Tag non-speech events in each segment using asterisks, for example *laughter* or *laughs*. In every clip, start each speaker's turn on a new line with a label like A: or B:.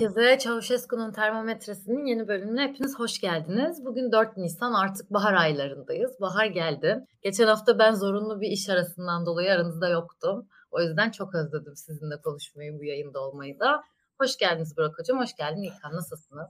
A: herkese. Çavuşesku'nun termometresinin yeni bölümüne hepiniz hoş geldiniz. Bugün 4 Nisan artık bahar aylarındayız. Bahar geldi. Geçen hafta ben zorunlu bir iş arasından dolayı aranızda yoktum. O yüzden çok özledim sizinle konuşmayı, bu yayında olmayı da. Hoş geldiniz Burak Hocam, hoş geldin İlkan. Nasılsınız?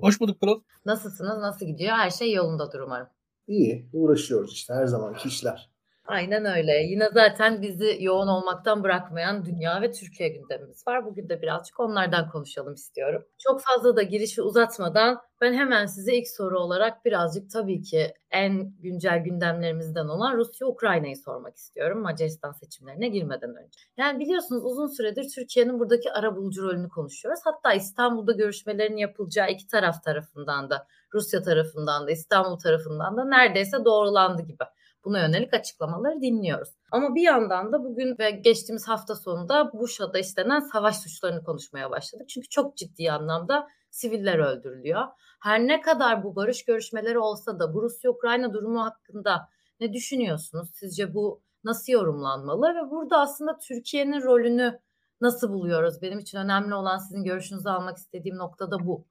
B: Hoş bulduk Pırıl.
A: Nasılsınız, nasıl gidiyor? Her şey yolundadır umarım.
C: İyi, uğraşıyoruz işte her zamanki işler.
A: Aynen öyle. Yine zaten bizi yoğun olmaktan bırakmayan dünya ve Türkiye gündemimiz var. Bugün de birazcık onlardan konuşalım istiyorum. Çok fazla da girişi uzatmadan ben hemen size ilk soru olarak birazcık tabii ki en güncel gündemlerimizden olan Rusya-Ukrayna'yı sormak istiyorum Macaristan seçimlerine girmeden önce. Yani biliyorsunuz uzun süredir Türkiye'nin buradaki ara bulucu rolünü konuşuyoruz. Hatta İstanbul'da görüşmelerin yapılacağı iki taraf tarafından da Rusya tarafından da İstanbul tarafından da neredeyse doğrulandı gibi buna yönelik açıklamaları dinliyoruz. Ama bir yandan da bugün ve geçtiğimiz hafta sonunda Buşa'da istenen savaş suçlarını konuşmaya başladık. Çünkü çok ciddi anlamda siviller öldürülüyor. Her ne kadar bu barış görüşmeleri olsa da bu Rusya-Ukrayna durumu hakkında ne düşünüyorsunuz? Sizce bu nasıl yorumlanmalı ve burada aslında Türkiye'nin rolünü nasıl buluyoruz? Benim için önemli olan sizin görüşünüzü almak istediğim nokta da bu.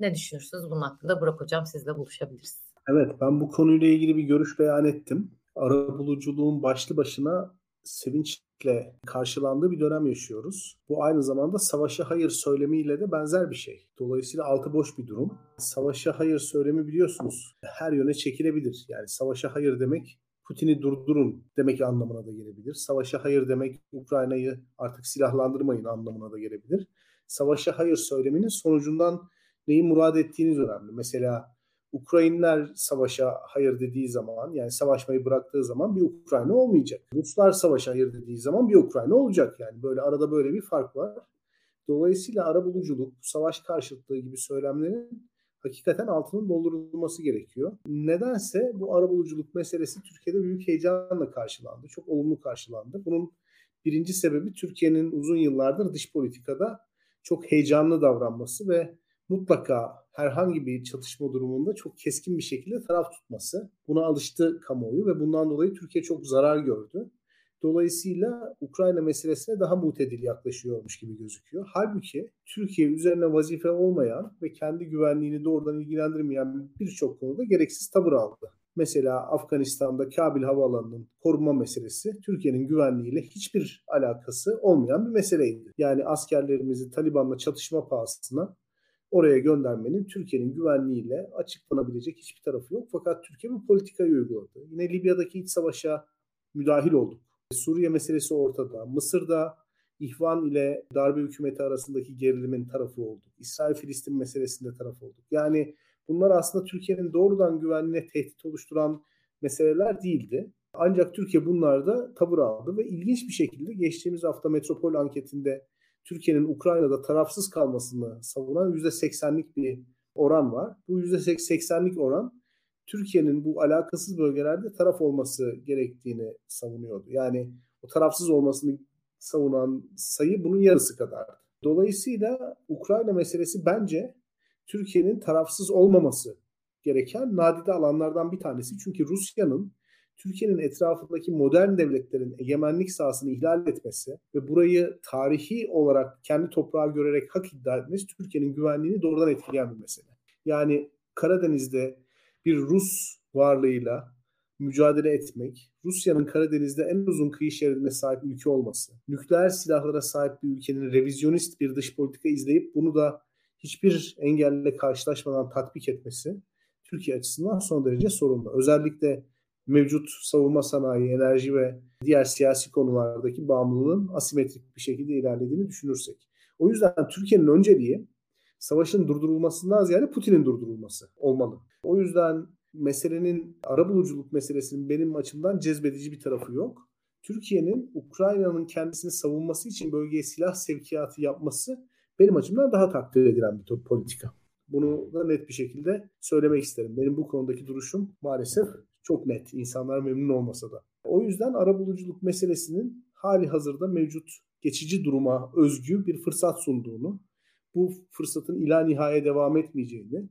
A: Ne düşünürsünüz bunun hakkında? Burak Hocam sizle buluşabiliriz.
C: Evet ben bu konuyla ilgili bir görüş beyan ettim. Arabuluculuğun başlı başına sevinçle karşılandığı bir dönem yaşıyoruz. Bu aynı zamanda savaşa hayır söylemiyle de benzer bir şey. Dolayısıyla altı boş bir durum. Savaşa hayır söylemi biliyorsunuz her yöne çekilebilir. Yani savaşa hayır demek Putin'i durdurun demek anlamına da gelebilir. Savaşa hayır demek Ukrayna'yı artık silahlandırmayın anlamına da gelebilir. Savaşa hayır söyleminin sonucundan neyi murad ettiğiniz önemli. Mesela Ukraynalılar savaşa hayır dediği zaman yani savaşmayı bıraktığı zaman bir Ukrayna olmayacak. Ruslar savaşa hayır dediği zaman bir Ukrayna olacak yani. Böyle arada böyle bir fark var. Dolayısıyla arabuluculuk, savaş karşıtlığı gibi söylemlerin hakikaten altının doldurulması gerekiyor. Nedense bu arabuluculuk meselesi Türkiye'de büyük heyecanla karşılandı. Çok olumlu karşılandı. Bunun birinci sebebi Türkiye'nin uzun yıllardır dış politikada çok heyecanlı davranması ve mutlaka herhangi bir çatışma durumunda çok keskin bir şekilde taraf tutması. Buna alıştı kamuoyu ve bundan dolayı Türkiye çok zarar gördü. Dolayısıyla Ukrayna meselesine daha mutedil yaklaşıyormuş gibi gözüküyor. Halbuki Türkiye üzerine vazife olmayan ve kendi güvenliğini doğrudan ilgilendirmeyen birçok konuda gereksiz tavır aldı. Mesela Afganistan'da Kabil Havaalanı'nın koruma meselesi Türkiye'nin güvenliğiyle hiçbir alakası olmayan bir meseleydi. Yani askerlerimizi Taliban'la çatışma pahasına oraya göndermenin Türkiye'nin güvenliğiyle açıklanabilecek hiçbir tarafı yok. Fakat Türkiye bu politikayı uyguladı. Yine Libya'daki iç savaşa müdahil olduk. Suriye meselesi ortada. Mısır'da İhvan ile darbe hükümeti arasındaki gerilimin tarafı olduk. İsrail-Filistin meselesinde taraf olduk. Yani bunlar aslında Türkiye'nin doğrudan güvenliğine tehdit oluşturan meseleler değildi. Ancak Türkiye bunlarda tavır aldı ve ilginç bir şekilde geçtiğimiz hafta Metropol anketinde Türkiye'nin Ukrayna'da tarafsız kalmasını savunan %80'lik bir oran var. Bu %80'lik oran Türkiye'nin bu alakasız bölgelerde taraf olması gerektiğini savunuyordu. Yani o tarafsız olmasını savunan sayı bunun yarısı kadar. Dolayısıyla Ukrayna meselesi bence Türkiye'nin tarafsız olmaması gereken nadide alanlardan bir tanesi. Çünkü Rusya'nın Türkiye'nin etrafındaki modern devletlerin egemenlik sahasını ihlal etmesi ve burayı tarihi olarak kendi toprağı görerek hak iddia etmesi Türkiye'nin güvenliğini doğrudan etkileyen bir mesele. Yani Karadeniz'de bir Rus varlığıyla mücadele etmek, Rusya'nın Karadeniz'de en uzun kıyı şeridine sahip ülke olması, nükleer silahlara sahip bir ülkenin revizyonist bir dış politika izleyip bunu da hiçbir engelle karşılaşmadan tatbik etmesi Türkiye açısından son derece sorunlu. Özellikle mevcut savunma sanayi, enerji ve diğer siyasi konulardaki bağımlılığın asimetrik bir şekilde ilerlediğini düşünürsek. O yüzden Türkiye'nin önceliği savaşın durdurulmasından ziyade Putin'in durdurulması olmalı. O yüzden meselenin arabuluculuk meselesinin benim açımdan cezbedici bir tarafı yok. Türkiye'nin Ukrayna'nın kendisini savunması için bölgeye silah sevkiyatı yapması benim açımdan daha takdir edilen bir politika. Bunu da net bir şekilde söylemek isterim. Benim bu konudaki duruşum maalesef çok net. İnsanlar memnun olmasa da. O yüzden arabuluculuk meselesinin hali hazırda mevcut geçici duruma özgü bir fırsat sunduğunu, bu fırsatın ila nihaya devam etmeyeceğini,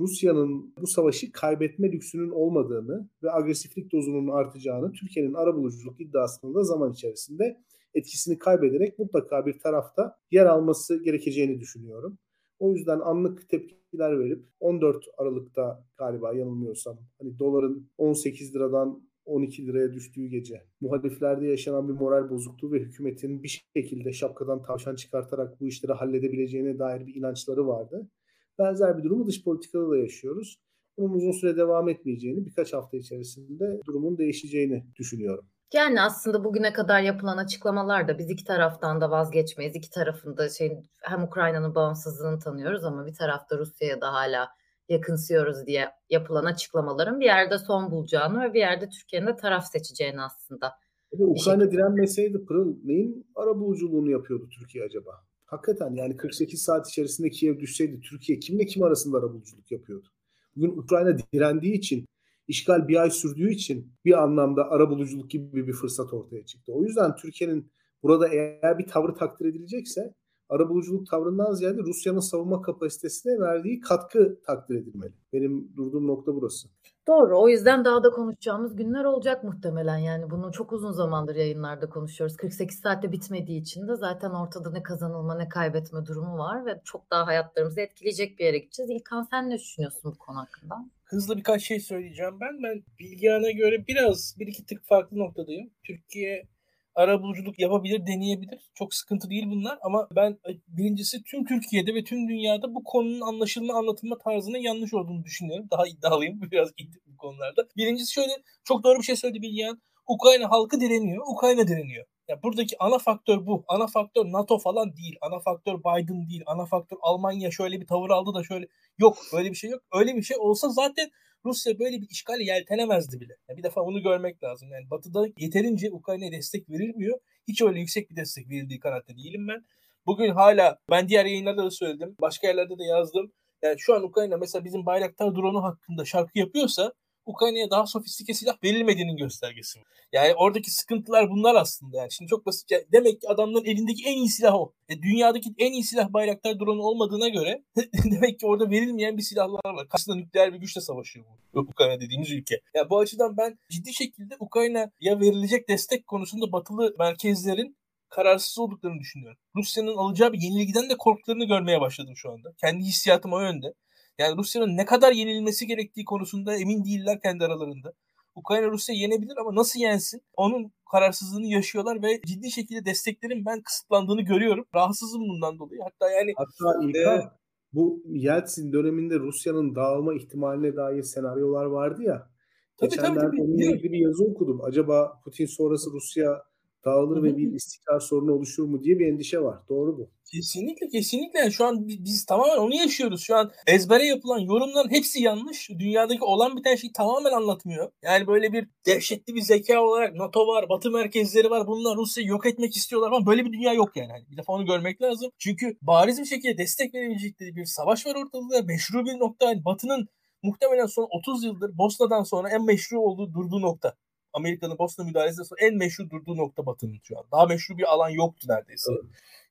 C: Rusya'nın bu savaşı kaybetme lüksünün olmadığını ve agresiflik dozunun artacağını Türkiye'nin arabuluculuk iddiasının da zaman içerisinde etkisini kaybederek mutlaka bir tarafta yer alması gerekeceğini düşünüyorum. O yüzden anlık tepkiler verip 14 Aralık'ta galiba yanılmıyorsam hani doların 18 liradan 12 liraya düştüğü gece muhaliflerde yaşanan bir moral bozukluğu ve hükümetin bir şekilde şapkadan tavşan çıkartarak bu işleri halledebileceğine dair bir inançları vardı. Benzer bir durumu dış politikada da yaşıyoruz. Bunun uzun süre devam etmeyeceğini, birkaç hafta içerisinde durumun değişeceğini düşünüyorum.
A: Yani aslında bugüne kadar yapılan açıklamalar da biz iki taraftan da vazgeçmeyiz. İki tarafında şey hem Ukrayna'nın bağımsızlığını tanıyoruz ama bir tarafta Rusya'ya da hala yakınsıyoruz diye yapılan açıklamaların bir yerde son bulacağını ve bir yerde Türkiye'nin de taraf seçeceğini aslında.
C: Tabii Ukrayna şey... direnmeseydi Pırıl neyin arabuluculuğunu yapıyordu Türkiye acaba? Hakikaten yani 48 saat içerisinde Kiev düşseydi Türkiye kimle kim arasında arabuluculuk yapıyordu? Bugün Ukrayna direndiği için işgal bir ay sürdüğü için bir anlamda arabuluculuk gibi bir fırsat ortaya çıktı. O yüzden Türkiye'nin burada eğer bir tavrı takdir edilecekse arabuluculuk tavrından ziyade Rusya'nın savunma kapasitesine verdiği katkı takdir edilmeli. Benim durduğum nokta burası.
A: Doğru. O yüzden daha da konuşacağımız günler olacak muhtemelen. Yani bunu çok uzun zamandır yayınlarda konuşuyoruz. 48 saatte bitmediği için de zaten ortada ne kazanılma ne kaybetme durumu var ve çok daha hayatlarımızı etkileyecek bir yere gideceğiz. İlkan sen ne düşünüyorsun bu konu hakkında?
B: Hızlı birkaç şey söyleyeceğim ben. Ben Bilgehan'a göre biraz bir iki tık farklı noktadayım. Türkiye ara buluculuk yapabilir, deneyebilir. Çok sıkıntı değil bunlar ama ben e, birincisi tüm Türkiye'de ve tüm dünyada bu konunun anlaşılma, anlatılma tarzının yanlış olduğunu düşünüyorum. Daha iddialıyım *laughs* biraz bu konularda. Birincisi şöyle çok doğru bir şey söyledi Bilgehan. Ukrayna halkı direniyor, Ukrayna direniyor. Ya buradaki ana faktör bu. Ana faktör NATO falan değil. Ana faktör Biden değil. Ana faktör Almanya şöyle bir tavır aldı da şöyle. Yok öyle bir şey yok. Öyle bir şey olsa zaten Rusya böyle bir işgali yeltenemezdi bile. Yani bir defa onu görmek lazım. Yani Batı'da yeterince Ukrayna'ya destek verilmiyor. Hiç öyle yüksek bir destek verildiği kanaatte değilim ben. Bugün hala ben diğer yayınlarda da söyledim. Başka yerlerde de yazdım. Yani şu an Ukrayna mesela bizim Bayraktar drone'u hakkında şarkı yapıyorsa Ukrayna'ya daha sofistike silah verilmediğinin göstergesi. Yani oradaki sıkıntılar bunlar aslında. Yani şimdi çok basit. Demek ki adamların elindeki en iyi silah o. E, dünyadaki en iyi silah Bayraktar drone olmadığına göre *laughs* demek ki orada verilmeyen bir silahlar var. Karşısında nükleer bir güçle savaşıyor bu Ukrayna dediğimiz ülke. Yani bu açıdan ben ciddi şekilde Ukrayna'ya verilecek destek konusunda batılı merkezlerin kararsız olduklarını düşünüyorum. Rusya'nın alacağı bir yenilgiden de korktuklarını görmeye başladım şu anda. Kendi hissiyatım o yönde. Yani Rusya'nın ne kadar yenilmesi gerektiği konusunda emin değiller kendi aralarında. Ukrayna Rusya yenebilir ama nasıl yensin? Onun kararsızlığını yaşıyorlar ve ciddi şekilde desteklerin ben kısıtlandığını görüyorum. Rahatsızım bundan dolayı. Hatta yani
C: Hatta İlkan, e, bu Yeltsin döneminde Rusya'nın dağılma ihtimaline dair senaryolar vardı ya. Tabii, Geçenlerde tabii, tabii. onunla ilgili bir yazı okudum. Acaba Putin sonrası Rusya dağılır ve bir istikrar sorunu oluşur mu diye bir endişe var. Doğru bu.
B: Kesinlikle kesinlikle. Şu an biz, biz tamamen onu yaşıyoruz. Şu an ezbere yapılan yorumların hepsi yanlış. Dünyadaki olan biten şeyi tamamen anlatmıyor. Yani böyle bir dehşetli bir zeka olarak NATO var, Batı merkezleri var. Bunlar Rusya'yı yok etmek istiyorlar ama böyle bir dünya yok yani. bir defa onu görmek lazım. Çünkü bariz bir şekilde destek verebilecekleri bir savaş var ortada. Meşru bir nokta. Yani Batı'nın muhtemelen son 30 yıldır Bosna'dan sonra en meşru olduğu durduğu nokta. Amerika'nın Bosna müdahalesi sonra en meşhur durduğu nokta Batı'nın şu an. Daha meşhur bir alan yoktu neredeyse. Evet.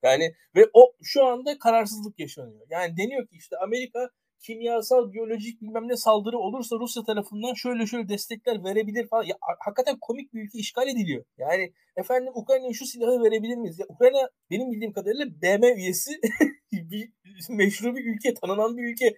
B: Yani ve o şu anda kararsızlık yaşanıyor. Yani deniyor ki işte Amerika kimyasal, biyolojik bilmem ne saldırı olursa Rusya tarafından şöyle şöyle destekler verebilir falan. Ya, hakikaten komik bir ülke işgal ediliyor. Yani efendim Ukrayna'ya şu silahı verebilir miyiz? Ya, Ukrayna benim bildiğim kadarıyla BM üyesi *laughs* bir meşru bir ülke, tanınan bir ülke.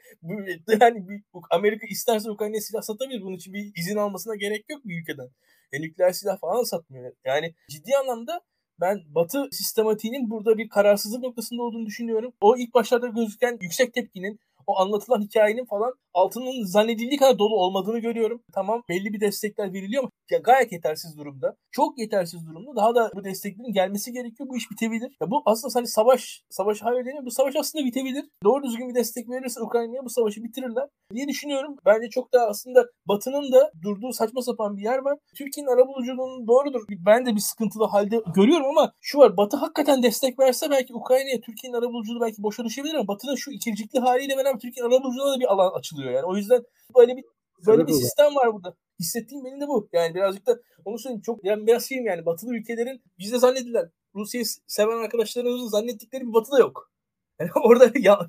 B: Yani bir, Amerika isterse Ukrayna'ya silah satabilir. Bunun için bir izin almasına gerek yok bir ülkeden. E, nükleer silah falan satmıyor. Yani ciddi anlamda ben Batı sistematiğinin burada bir kararsızlık noktasında olduğunu düşünüyorum. O ilk başlarda gözüken yüksek tepkinin o anlatılan hikayenin falan altının zannedildiği kadar dolu olmadığını görüyorum. Tamam belli bir destekler veriliyor ama ya gayet yetersiz durumda. Çok yetersiz durumda. Daha da bu desteklerin gelmesi gerekiyor. Bu iş bitebilir. Ya bu aslında hani savaş, savaş hayır deniyor. Bu savaş aslında bitebilir. Doğru düzgün bir destek verirse Ukrayna'ya bu savaşı bitirirler diye düşünüyorum. Bence çok da aslında Batı'nın da durduğu saçma sapan bir yer var. Türkiye'nin arabuluculuğunun doğrudur. Ben de bir sıkıntılı halde görüyorum ama şu var. Batı hakikaten destek verse belki Ukrayna'ya Türkiye'nin arabuluculuğu belki boşa düşebilir ama Batı'nın şu ikircikli haliyle beraber Türkiye'nin arabuluculuğuna da bir alan açılıyor yani. O yüzden böyle bir böyle bir sistem var burada. Hissettiğim benim de bu. Yani birazcık da onu söyleyeyim. Çok yani biraz şeyim yani batılı ülkelerin bizde zannedilen Rusya'yı seven arkadaşlarımızın zannettikleri bir batı da yok. Yani *laughs* orada ya,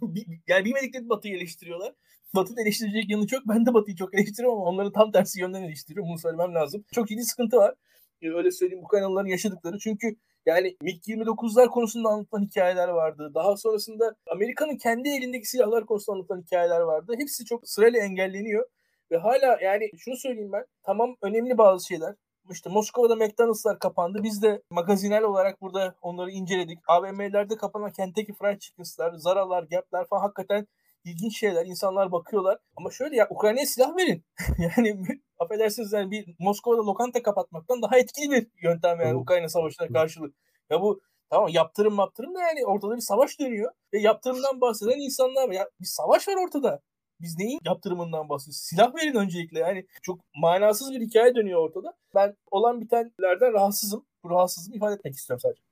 B: yani bilmedikleri Batı'yı eleştiriyorlar. Batı'nın eleştirecek yanı çok. Ben de Batı'yı çok eleştiriyorum ama onları tam tersi yönden eleştiriyorum. Bunu söylemem lazım. Çok ciddi sıkıntı var. Öyle söyleyeyim bu kanalların yaşadıkları. Çünkü Yani MiG-29'lar konusunda anlatılan hikayeler vardı. Daha sonrasında Amerika'nın kendi elindeki silahlar konusunda anlatılan hikayeler vardı. Hepsi çok sırayla engelleniyor. Ve hala yani şunu söyleyeyim ben. Tamam önemli bazı şeyler. İşte Moskova'da McDonald'slar kapandı. Biz de magazinel olarak burada onları inceledik. AVM'lerde kapanan Kentucky Fried Chickens'lar, Zara'lar, Gap'ler falan hakikaten ilginç şeyler. İnsanlar bakıyorlar. Ama şöyle ya Ukrayna'ya silah verin. *laughs* yani affedersiniz yani bir Moskova'da lokanta kapatmaktan daha etkili bir yöntem yani Ukrayna savaşına karşılık. Ya bu tamam yaptırım yaptırım da yani ortada bir savaş dönüyor. Ve yaptırımdan bahseden insanlar ya bir savaş var ortada. Biz neyin yaptırımından bahsediyoruz? Silah verin öncelikle. Yani çok manasız bir hikaye dönüyor ortada. Ben olan bitenlerden rahatsızım. Bu rahatsızlığımı ifade etmek istiyorum sadece.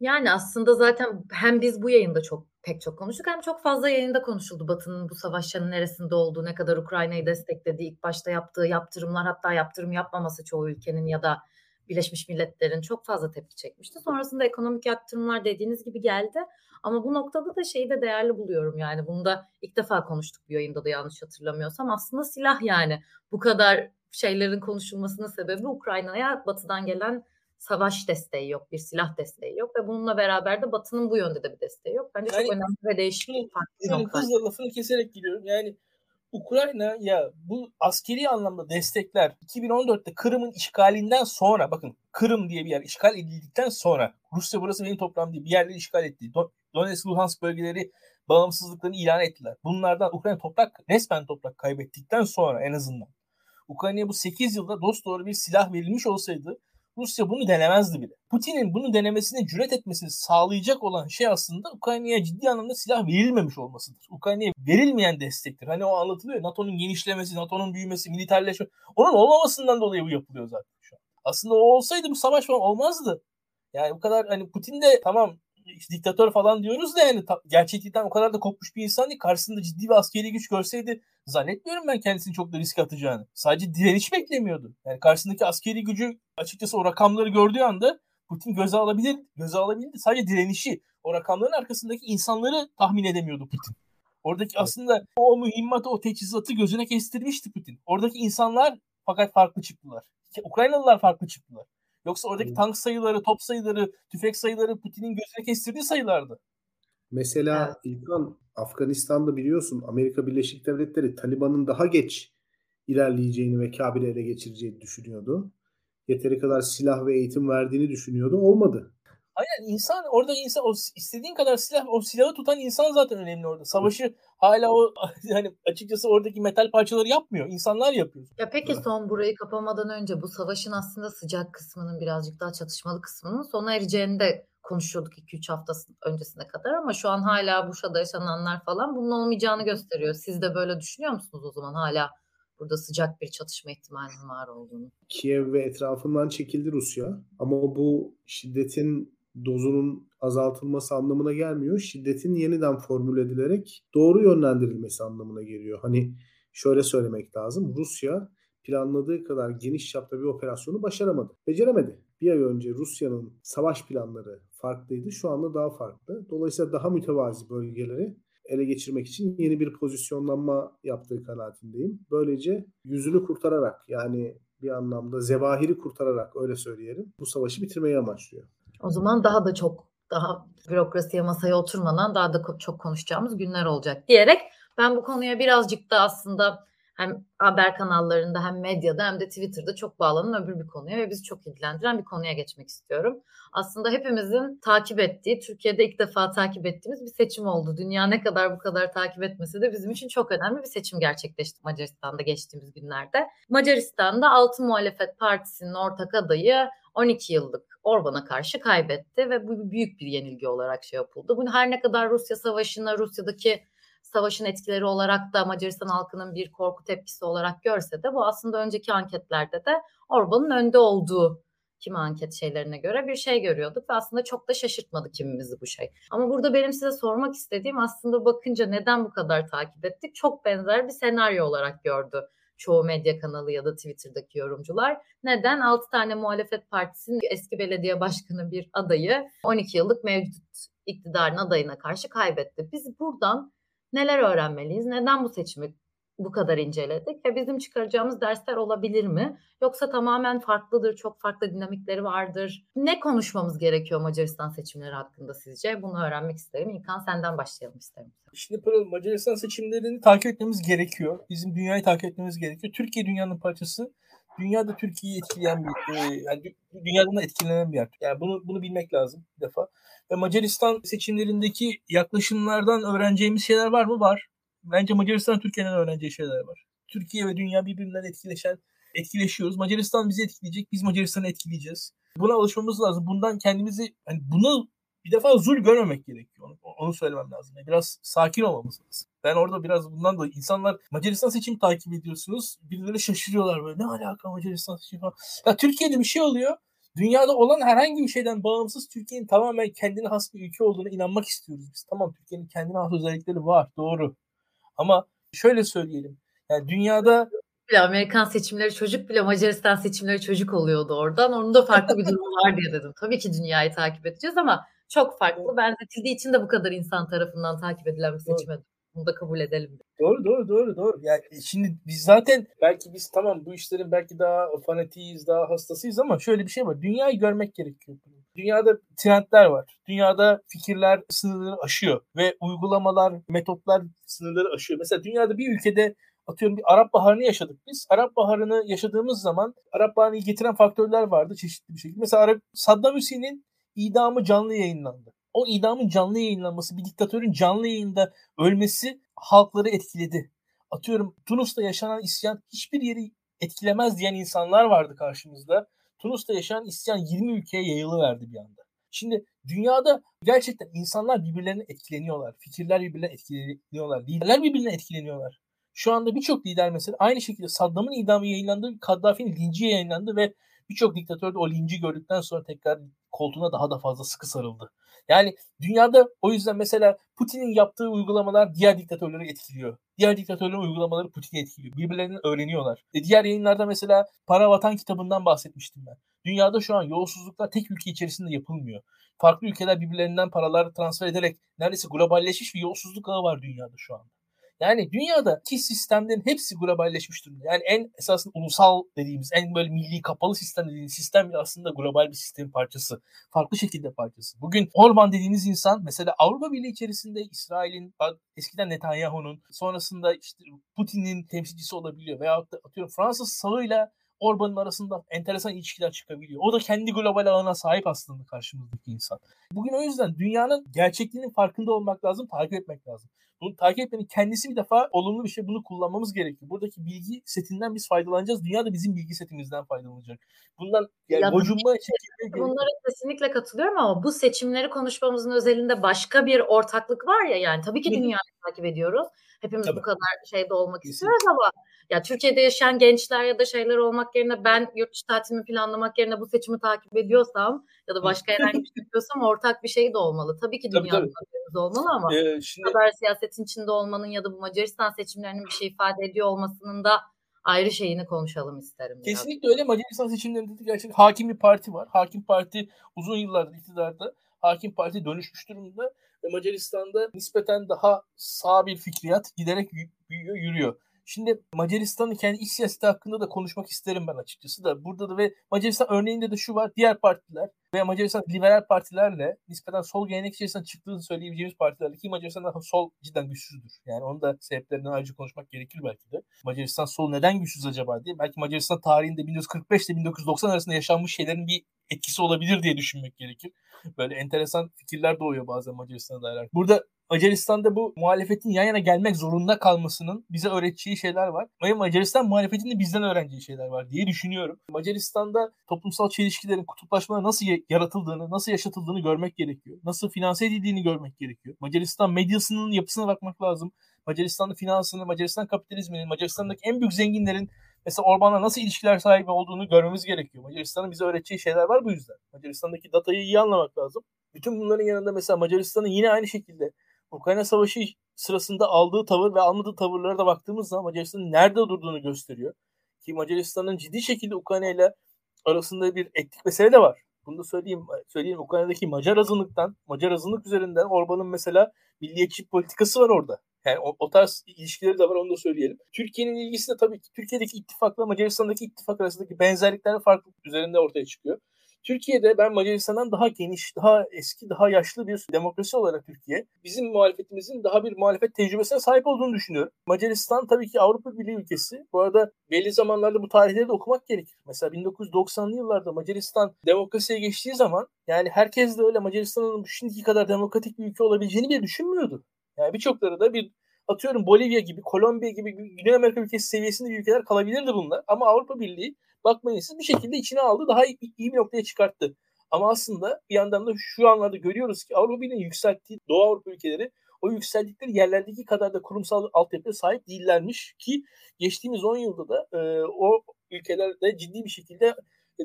A: Yani aslında zaten hem biz bu yayında çok pek çok konuştuk hem çok fazla yayında konuşuldu Batı'nın bu savaşların neresinde olduğu, ne kadar Ukrayna'yı desteklediği, ilk başta yaptığı yaptırımlar hatta yaptırım yapmaması çoğu ülkenin ya da Birleşmiş Milletler'in çok fazla tepki çekmişti. Sonrasında ekonomik yaptırımlar dediğiniz gibi geldi. Ama bu noktada da şeyi de değerli buluyorum yani. Bunu da ilk defa konuştuk bir yayında da yanlış hatırlamıyorsam. Aslında silah yani. Bu kadar şeylerin konuşulmasının sebebi Ukrayna'ya batıdan gelen savaş desteği yok, bir silah desteği yok ve bununla beraber de Batı'nın bu yönde de bir desteği yok. Bence yani, çok önemli ve değişik bir farklı
B: nokta. Hızla lafını keserek gidiyorum. Yani Ukrayna ya bu askeri anlamda destekler 2014'te Kırım'ın işgalinden sonra bakın Kırım diye bir yer işgal edildikten sonra Rusya burası benim toprağım diye bir yerleri işgal etti. Donetsk, Luhansk bölgeleri bağımsızlıklarını ilan ettiler. Bunlardan Ukrayna toprak resmen toprak kaybettikten sonra en azından Ukrayna'ya bu 8 yılda dost doğru bir silah verilmiş olsaydı Rusya bunu denemezdi bile. Putin'in bunu denemesine cüret etmesini sağlayacak olan şey aslında Ukrayna'ya ciddi anlamda silah verilmemiş olmasıdır. Ukrayna'ya verilmeyen destektir. Hani o anlatılıyor NATO'nun genişlemesi, NATO'nun büyümesi, militarleşme. Onun olmamasından dolayı bu yapılıyor zaten şu an. Aslında o olsaydı bu savaş olmazdı. Yani bu kadar hani Putin de tamam diktatör falan diyoruz da yani ta, gerçeklikten o kadar da kopmuş bir insan değil. Karşısında ciddi bir askeri güç görseydi zannetmiyorum ben kendisini çok da risk atacağını. Sadece direniş beklemiyordu. Yani karşısındaki askeri gücü açıkçası o rakamları gördüğü anda Putin göze alabilir, göze alabildi. Sadece direnişi, o rakamların arkasındaki insanları tahmin edemiyordu Putin. Oradaki evet. aslında o mühimmatı, o teçhizatı gözüne kestirmişti Putin. Oradaki insanlar fakat farklı çıktılar. Ukraynalılar farklı çıktılar. Yoksa oradaki hmm. tank sayıları, top sayıları, tüfek sayıları Putin'in gözüne kestirdiği sayılardı.
C: Mesela evet. İlkan Afganistan'da biliyorsun Amerika Birleşik Devletleri Taliban'ın daha geç ilerleyeceğini ve Kabil'i ele geçireceğini düşünüyordu. Yeteri kadar silah ve eğitim verdiğini düşünüyordu. Olmadı.
B: Aynen insan orada insan o istediğin kadar silah o silahı tutan insan zaten önemli orada. Savaşı hala o *laughs* yani açıkçası oradaki metal parçaları yapmıyor. İnsanlar yapıyor.
A: Ya peki son burayı kapamadan önce bu savaşın aslında sıcak kısmının birazcık daha çatışmalı kısmının sona ereceğini de konuşuyorduk 2-3 hafta öncesine kadar ama şu an hala Busha'da yaşananlar falan bunun olmayacağını gösteriyor. Siz de böyle düşünüyor musunuz o zaman hala burada sıcak bir çatışma ihtimalinin var olduğunu?
C: Kiev ve etrafından çekildi Rusya ama bu şiddetin dozunun azaltılması anlamına gelmiyor. Şiddetin yeniden formüle edilerek doğru yönlendirilmesi anlamına geliyor. Hani şöyle söylemek lazım. Rusya planladığı kadar geniş çapta bir operasyonu başaramadı. Beceremedi. Bir ay önce Rusya'nın savaş planları farklıydı. Şu anda daha farklı. Dolayısıyla daha mütevazi bölgeleri ele geçirmek için yeni bir pozisyonlanma yaptığı kanaatindeyim. Böylece yüzünü kurtararak yani bir anlamda zevahiri kurtararak öyle söyleyelim bu savaşı bitirmeyi amaçlıyor.
A: O zaman daha da çok daha bürokrasiye masaya oturmadan daha da çok konuşacağımız günler olacak diyerek ben bu konuya birazcık da aslında hem haber kanallarında hem medyada hem de Twitter'da çok bağlanan öbür bir konuya ve bizi çok ilgilendiren bir konuya geçmek istiyorum. Aslında hepimizin takip ettiği, Türkiye'de ilk defa takip ettiğimiz bir seçim oldu. Dünya ne kadar bu kadar takip etmese de bizim için çok önemli bir seçim gerçekleşti Macaristan'da geçtiğimiz günlerde. Macaristan'da Altı Muhalefet Partisi'nin ortak adayı 12 yıllık Orban'a karşı kaybetti ve bu büyük bir yenilgi olarak şey yapıldı. Bu her ne kadar Rusya Savaşı'na, Rusya'daki savaşın etkileri olarak da Macaristan halkının bir korku tepkisi olarak görse de bu aslında önceki anketlerde de Orban'ın önde olduğu kimi anket şeylerine göre bir şey görüyorduk ve aslında çok da şaşırtmadı kimimizi bu şey. Ama burada benim size sormak istediğim aslında bakınca neden bu kadar takip ettik? Çok benzer bir senaryo olarak gördü çoğu medya kanalı ya da Twitter'daki yorumcular. Neden? 6 tane muhalefet partisinin eski belediye başkanı bir adayı 12 yıllık mevcut iktidarın adayına karşı kaybetti. Biz buradan neler öğrenmeliyiz? Neden bu seçimi bu kadar inceledik ve bizim çıkaracağımız dersler olabilir mi? Yoksa tamamen farklıdır, çok farklı dinamikleri vardır. Ne konuşmamız gerekiyor Macaristan seçimleri hakkında sizce? Bunu öğrenmek isterim. İlkan senden başlayalım isterim.
B: Şimdi Pırıl, Macaristan seçimlerini takip etmemiz gerekiyor. Bizim dünyayı takip etmemiz gerekiyor. Türkiye dünyanın parçası. Dünyada Türkiye'yi etkileyen bir, e, yani dünyadan da etkilenen bir yer. Yani bunu bunu bilmek lazım bir defa. Ve Macaristan seçimlerindeki yaklaşımlardan öğreneceğimiz şeyler var mı? Var. Bence Macaristan Türkiye'den öğreneceği şeyler var. Türkiye ve dünya birbirinden etkileşen, etkileşiyoruz. Macaristan bizi etkileyecek, biz Macaristan'ı etkileyeceğiz. Buna alışmamız lazım. Bundan kendimizi, hani bunu bir defa zul görmemek gerekiyor. Onu, onu söylemem lazım. Yani biraz sakin olmamız lazım. Ben orada biraz bundan da insanlar Macaristan seçim takip ediyorsunuz. Birileri şaşırıyorlar böyle. Ne alaka Macaristan seçimi falan. Ya Türkiye'de bir şey oluyor. Dünyada olan herhangi bir şeyden bağımsız Türkiye'nin tamamen kendine has bir ülke olduğuna inanmak istiyoruz biz. Tamam Türkiye'nin kendine has özellikleri var. Doğru. Ama şöyle söyleyelim. Yani dünyada
A: bile Amerikan seçimleri çocuk bile Macaristan seçimleri çocuk oluyordu oradan. Onun da farklı bir durum var diye dedim. Tabii ki dünyayı takip edeceğiz ama çok farklı. Benzetildiği için de bu kadar insan tarafından takip edilen bir seçime bunu da kabul edelim.
B: Doğru doğru doğru doğru. Yani e, şimdi biz zaten belki biz tamam bu işlerin belki daha fanatiyiz, daha hastasıyız ama şöyle bir şey var. Dünyayı görmek gerekiyor. Dünyada trendler var. Dünyada fikirler sınırları aşıyor ve uygulamalar, metotlar sınırları aşıyor. Mesela dünyada bir ülkede atıyorum bir Arap Baharı'nı yaşadık biz. Arap Baharı'nı yaşadığımız zaman Arap Baharı'nı getiren faktörler vardı çeşitli bir şekilde. Mesela Arap, Saddam Hüseyin'in idamı canlı yayınlandı. O idamın canlı yayınlanması, bir diktatörün canlı yayında ölmesi halkları etkiledi. Atıyorum Tunus'ta yaşanan isyan hiçbir yeri etkilemez diyen insanlar vardı karşımızda. Tunus'ta yaşanan isyan 20 ülkeye yayılıverdi bir anda. Şimdi dünyada gerçekten insanlar birbirlerine etkileniyorlar. Fikirler birbirlerine etkileniyorlar. Liderler birbirine etkileniyorlar. Şu anda birçok lider mesela aynı şekilde Saddam'ın idamı yayınlandı, Kaddafi'nin linci yayınlandı ve birçok diktatör de o linci gördükten sonra tekrar koltuğuna daha da fazla sıkı sarıldı. Yani dünyada o yüzden mesela Putin'in yaptığı uygulamalar diğer diktatörleri etkiliyor. Diğer diktatörlerin uygulamaları Putin'i etkiliyor. Birbirlerinden öğreniyorlar. E diğer yayınlarda mesela Para Vatan kitabından bahsetmiştim ben. Dünyada şu an yolsuzluklar tek ülke içerisinde yapılmıyor. Farklı ülkeler birbirlerinden paralar transfer ederek neredeyse globalleşmiş bir yolsuzluk ağı var dünyada şu anda. Yani dünyada ki sistemlerin hepsi globalleşmiş durumda. Yani en esasında ulusal dediğimiz, en böyle milli kapalı sistem dediğimiz sistem bile aslında global bir sistemin parçası. Farklı şekilde parçası. Bugün Orban dediğiniz insan mesela Avrupa Birliği içerisinde İsrail'in, eskiden Netanyahu'nun, sonrasında işte Putin'in temsilcisi olabiliyor. Veyahut da atıyorum Fransız sağıyla Orban'ın arasında enteresan ilişkiler çıkabiliyor. O da kendi global ağına sahip aslında karşımızdaki insan. Bugün o yüzden dünyanın gerçekliğinin farkında olmak lazım, takip etmek lazım. Bunu takip etmenin kendisi bir defa olumlu bir şey. Bunu kullanmamız gerekiyor. Buradaki bilgi setinden biz faydalanacağız. Dünya da bizim bilgi setimizden faydalanacak. Bundan yani ya gocunma
A: şekilde... Bunlara kesinlikle katılıyorum ama bu seçimleri konuşmamızın özelinde başka bir ortaklık var ya yani tabii ki dünyayı takip ediyoruz. Hepimiz tabii. bu kadar şeyde olmak Kesinlikle. istiyoruz ama ya Türkiye'de yaşayan gençler ya da şeyler olmak yerine ben yurt dışı tatilimi planlamak yerine bu seçimi takip ediyorsam ya da başka herhangi bir şey yapıyorsam ortak bir şey de olmalı. Tabii ki dünyanın tabii, olmalı ama ee, şimdi... haber siyasetin içinde olmanın ya da bu Macaristan seçimlerinin bir şey ifade ediyor olmasının da ayrı şeyini konuşalım isterim.
B: Kesinlikle biraz. öyle. Macaristan seçimlerinde de gerçekten hakim bir parti var. Hakim parti uzun yıllardır iktidarda. Hakim parti dönüşmüş durumda ve Macaristan'da nispeten daha sağ bir fikriyat giderek büyüyor, yürüyor. Şimdi Macaristan'ın kendi iç siyaseti hakkında da konuşmak isterim ben açıkçası da. Burada da ve Macaristan örneğinde de şu var. Diğer partiler ve Macaristan liberal partilerle nispeten sol gelenek içerisinden çıktığını söyleyebileceğimiz partilerle ki Macaristan'da sol cidden güçsüzdür. Yani onun da sebeplerinden ayrıca konuşmak gerekir belki de. Macaristan sol neden güçsüz acaba diye. Belki Macaristan tarihinde 1945 ile 1990 arasında yaşanmış şeylerin bir etkisi olabilir diye düşünmek gerekir. Böyle enteresan fikirler doğuyor bazen Macaristan'a dair. Burada Macaristan'da bu muhalefetin yan yana gelmek zorunda kalmasının bize öğreteceği şeyler var. Ve Macaristan muhalefetinin bizden öğreneceği şeyler var diye düşünüyorum. Macaristan'da toplumsal çelişkilerin kutuplaşmalar nasıl yaratıldığını, nasıl yaşatıldığını görmek gerekiyor. Nasıl finanse edildiğini görmek gerekiyor. Macaristan medyasının yapısına bakmak lazım. Macaristan'da finansını, Macaristan kapitalizminin, Macaristan'daki en büyük zenginlerin mesela Orban'la nasıl ilişkiler sahibi olduğunu görmemiz gerekiyor. Macaristan'ın bize öğreteceği şeyler var bu yüzden. Macaristan'daki datayı iyi anlamak lazım. Bütün bunların yanında mesela Macaristan'ın yine aynı şekilde Ukrayna Savaşı sırasında aldığı tavır ve almadığı tavırlara da baktığımız zaman Macaristan'ın nerede durduğunu gösteriyor. Ki Macaristan'ın ciddi şekilde Ukrayna ile arasında bir etnik mesele de var. Bunu da söyleyeyim. Söyleyeyim Ukrayna'daki Macar azınlıktan, Macar azınlık üzerinden Orban'ın mesela milliyetçi politikası var orada. Yani o, o tarz ilişkileri de var onu da söyleyelim. Türkiye'nin ilgisi de tabii ki Türkiye'deki ittifakla Macaristan'daki ittifak arasındaki benzerlikler farklı üzerinde ortaya çıkıyor. Türkiye'de ben Macaristan'dan daha geniş, daha eski, daha yaşlı bir demokrasi olarak Türkiye bizim muhalefetimizin daha bir muhalefet tecrübesine sahip olduğunu düşünüyorum. Macaristan tabii ki Avrupa Birliği ülkesi. Bu arada belli zamanlarda bu tarihleri de okumak gerekir. Mesela 1990'lı yıllarda Macaristan demokrasiye geçtiği zaman yani herkes de öyle Macaristan'ın şimdiki kadar demokratik bir ülke olabileceğini bile düşünmüyordu. Yani birçokları da bir atıyorum Bolivya gibi, Kolombiya gibi Güney Amerika ülkesi seviyesinde ülkeler kalabilirdi bunlar. Ama Avrupa Birliği bakmayın siz bir şekilde içine aldı. Daha iyi, iyi bir noktaya çıkarttı. Ama aslında bir yandan da şu anlarda görüyoruz ki Avrupa Birliği'nin yükselttiği Doğu Avrupa ülkeleri o yükseldikleri yerlerdeki kadar da kurumsal altyapıya sahip değillermiş ki geçtiğimiz 10 yılda da e, o ülkelerde ciddi bir şekilde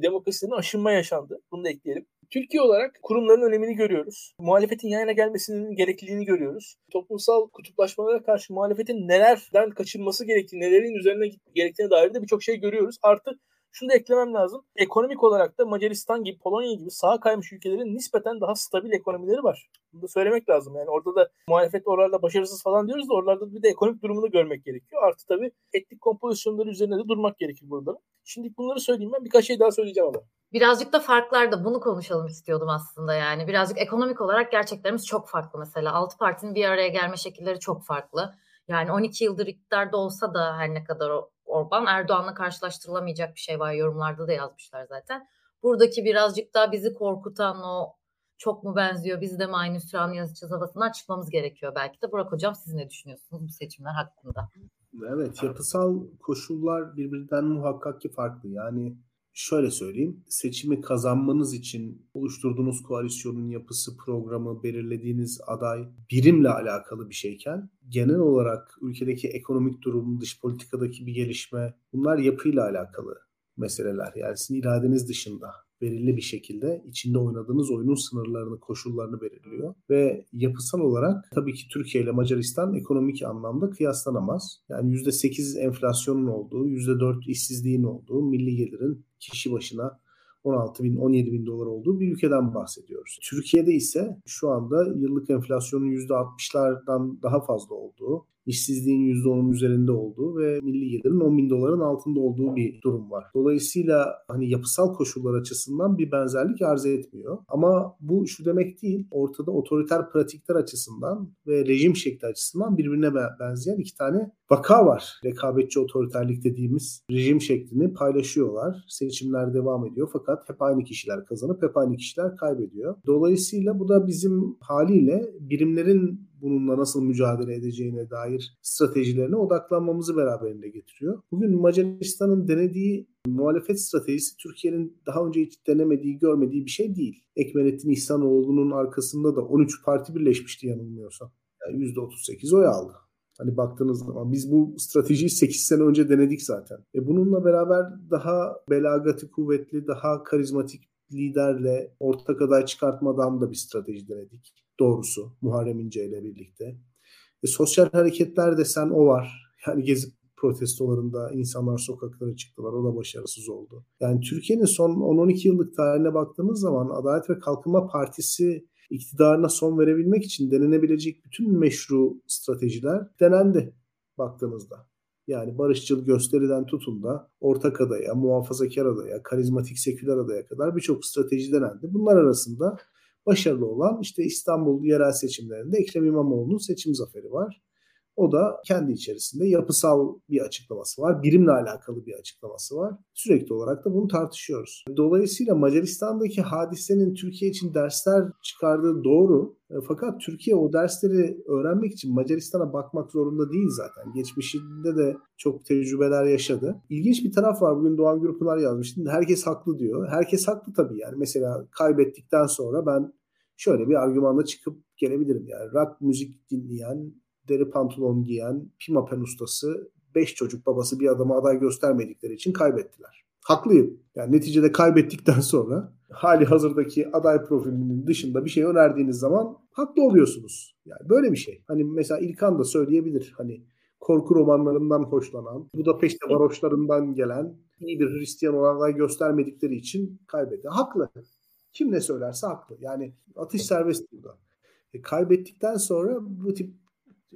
B: demokrasinin aşınma yaşandı. Bunu da ekleyelim. Türkiye olarak kurumların önemini görüyoruz. Muhalefetin yayına gelmesinin gerekliliğini görüyoruz. Toplumsal kutuplaşmalara karşı muhalefetin nelerden kaçınması gerektiği, nelerin üzerine gerektiğine dair de birçok şey görüyoruz. Artı şunu da eklemem lazım. Ekonomik olarak da Macaristan gibi, Polonya gibi sağa kaymış ülkelerin nispeten daha stabil ekonomileri var. Bunu da söylemek lazım. Yani orada da muhalefet oralarda başarısız falan diyoruz da oralarda bir de ekonomik durumunu görmek gerekiyor. Artı tabii etnik kompozisyonları üzerine de durmak gerekir burada. Şimdi bunları söyleyeyim ben. Birkaç şey daha söyleyeceğim ama.
A: Birazcık da farklar da bunu konuşalım istiyordum aslında yani. Birazcık ekonomik olarak gerçeklerimiz çok farklı mesela. Altı partinin bir araya gelme şekilleri çok farklı. Yani 12 yıldır iktidarda olsa da her ne kadar Orban Erdoğan'la karşılaştırılamayacak bir şey var. Yorumlarda da yazmışlar zaten. Buradaki birazcık daha bizi korkutan o çok mu benziyor, biz de mi aynı süren yazacağız havasından çıkmamız gerekiyor belki de. Burak Hocam siz ne düşünüyorsunuz bu seçimler hakkında?
C: Evet, yapısal koşullar birbirinden muhakkak ki farklı. Yani şöyle söyleyeyim, seçimi kazanmanız için oluşturduğunuz koalisyonun yapısı, programı, belirlediğiniz aday birimle alakalı bir şeyken genel olarak ülkedeki ekonomik durum, dış politikadaki bir gelişme bunlar yapıyla alakalı meseleler. Yani sizin iradeniz dışında belirli bir şekilde içinde oynadığınız oyunun sınırlarını, koşullarını belirliyor. Ve yapısal olarak tabii ki Türkiye ile Macaristan ekonomik anlamda kıyaslanamaz. Yani %8 enflasyonun olduğu, %4 işsizliğin olduğu, milli gelirin kişi başına 16 bin, 17 bin dolar olduğu bir ülkeden bahsediyoruz. Türkiye'de ise şu anda yıllık enflasyonun %60'lardan daha fazla olduğu, işsizliğin %10'un üzerinde olduğu ve milli gelirin 10 bin doların altında olduğu bir durum var. Dolayısıyla hani yapısal koşullar açısından bir benzerlik arz etmiyor. Ama bu şu demek değil, ortada otoriter pratikler açısından ve rejim şekli açısından birbirine benzeyen iki tane vaka var. Rekabetçi otoriterlik dediğimiz rejim şeklini paylaşıyorlar. Seçimler devam ediyor fakat hep aynı kişiler kazanıp hep aynı kişiler kaybediyor. Dolayısıyla bu da bizim haliyle birimlerin bununla nasıl mücadele edeceğine dair stratejilerine odaklanmamızı beraberinde getiriyor. Bugün Macaristan'ın denediği muhalefet stratejisi Türkiye'nin daha önce hiç denemediği, görmediği bir şey değil. Ekmelettin İhsanoğlu'nun arkasında da 13 parti birleşmişti yanılmıyorsam. Yani %38 oy aldı. Hani baktığınız zaman biz bu stratejiyi 8 sene önce denedik zaten. E bununla beraber daha belagati kuvvetli, daha karizmatik liderle ortak aday çıkartmadan da bir strateji denedik doğrusu Muharrem İnce ile birlikte. E, sosyal hareketler desen o var. Yani gezip protestolarında insanlar sokaklara çıktılar. O da başarısız oldu. Yani Türkiye'nin son 10-12 yıllık tarihine baktığımız zaman Adalet ve Kalkınma Partisi iktidarına son verebilmek için denenebilecek bütün meşru stratejiler denendi baktığınızda. Yani barışçıl gösteriden tutun da ortak adaya, muhafazakar adaya, karizmatik seküler adaya kadar birçok strateji denendi. Bunlar arasında başarılı olan işte İstanbul yerel seçimlerinde Ekrem İmamoğlu'nun seçim zaferi var. O da kendi içerisinde yapısal bir açıklaması var. Birimle alakalı bir açıklaması var. Sürekli olarak da bunu tartışıyoruz. Dolayısıyla Macaristan'daki hadisenin Türkiye için dersler çıkardığı doğru. E, fakat Türkiye o dersleri öğrenmek için Macaristan'a bakmak zorunda değil zaten. Geçmişinde de çok tecrübeler yaşadı. İlginç bir taraf var. Bugün Doğan Gürpınar yazmıştı. Herkes haklı diyor. Herkes haklı tabii yani. Mesela kaybettikten sonra ben şöyle bir argümanla çıkıp gelebilirim yani. Rock müzik dinleyen deri pantolon giyen pimapen ustası beş çocuk babası bir adama aday göstermedikleri için kaybettiler. Haklıyım. Yani neticede kaybettikten sonra hali hazırdaki aday profilinin dışında bir şey önerdiğiniz zaman haklı oluyorsunuz. Yani böyle bir şey. Hani mesela İlkan da söyleyebilir. Hani korku romanlarından hoşlanan, Budapeşte varoşlarından gelen iyi bir Hristiyan olan aday göstermedikleri için kaybetti. Haklı. Kim ne söylerse haklı. Yani atış serbest burada. E, kaybettikten sonra bu tip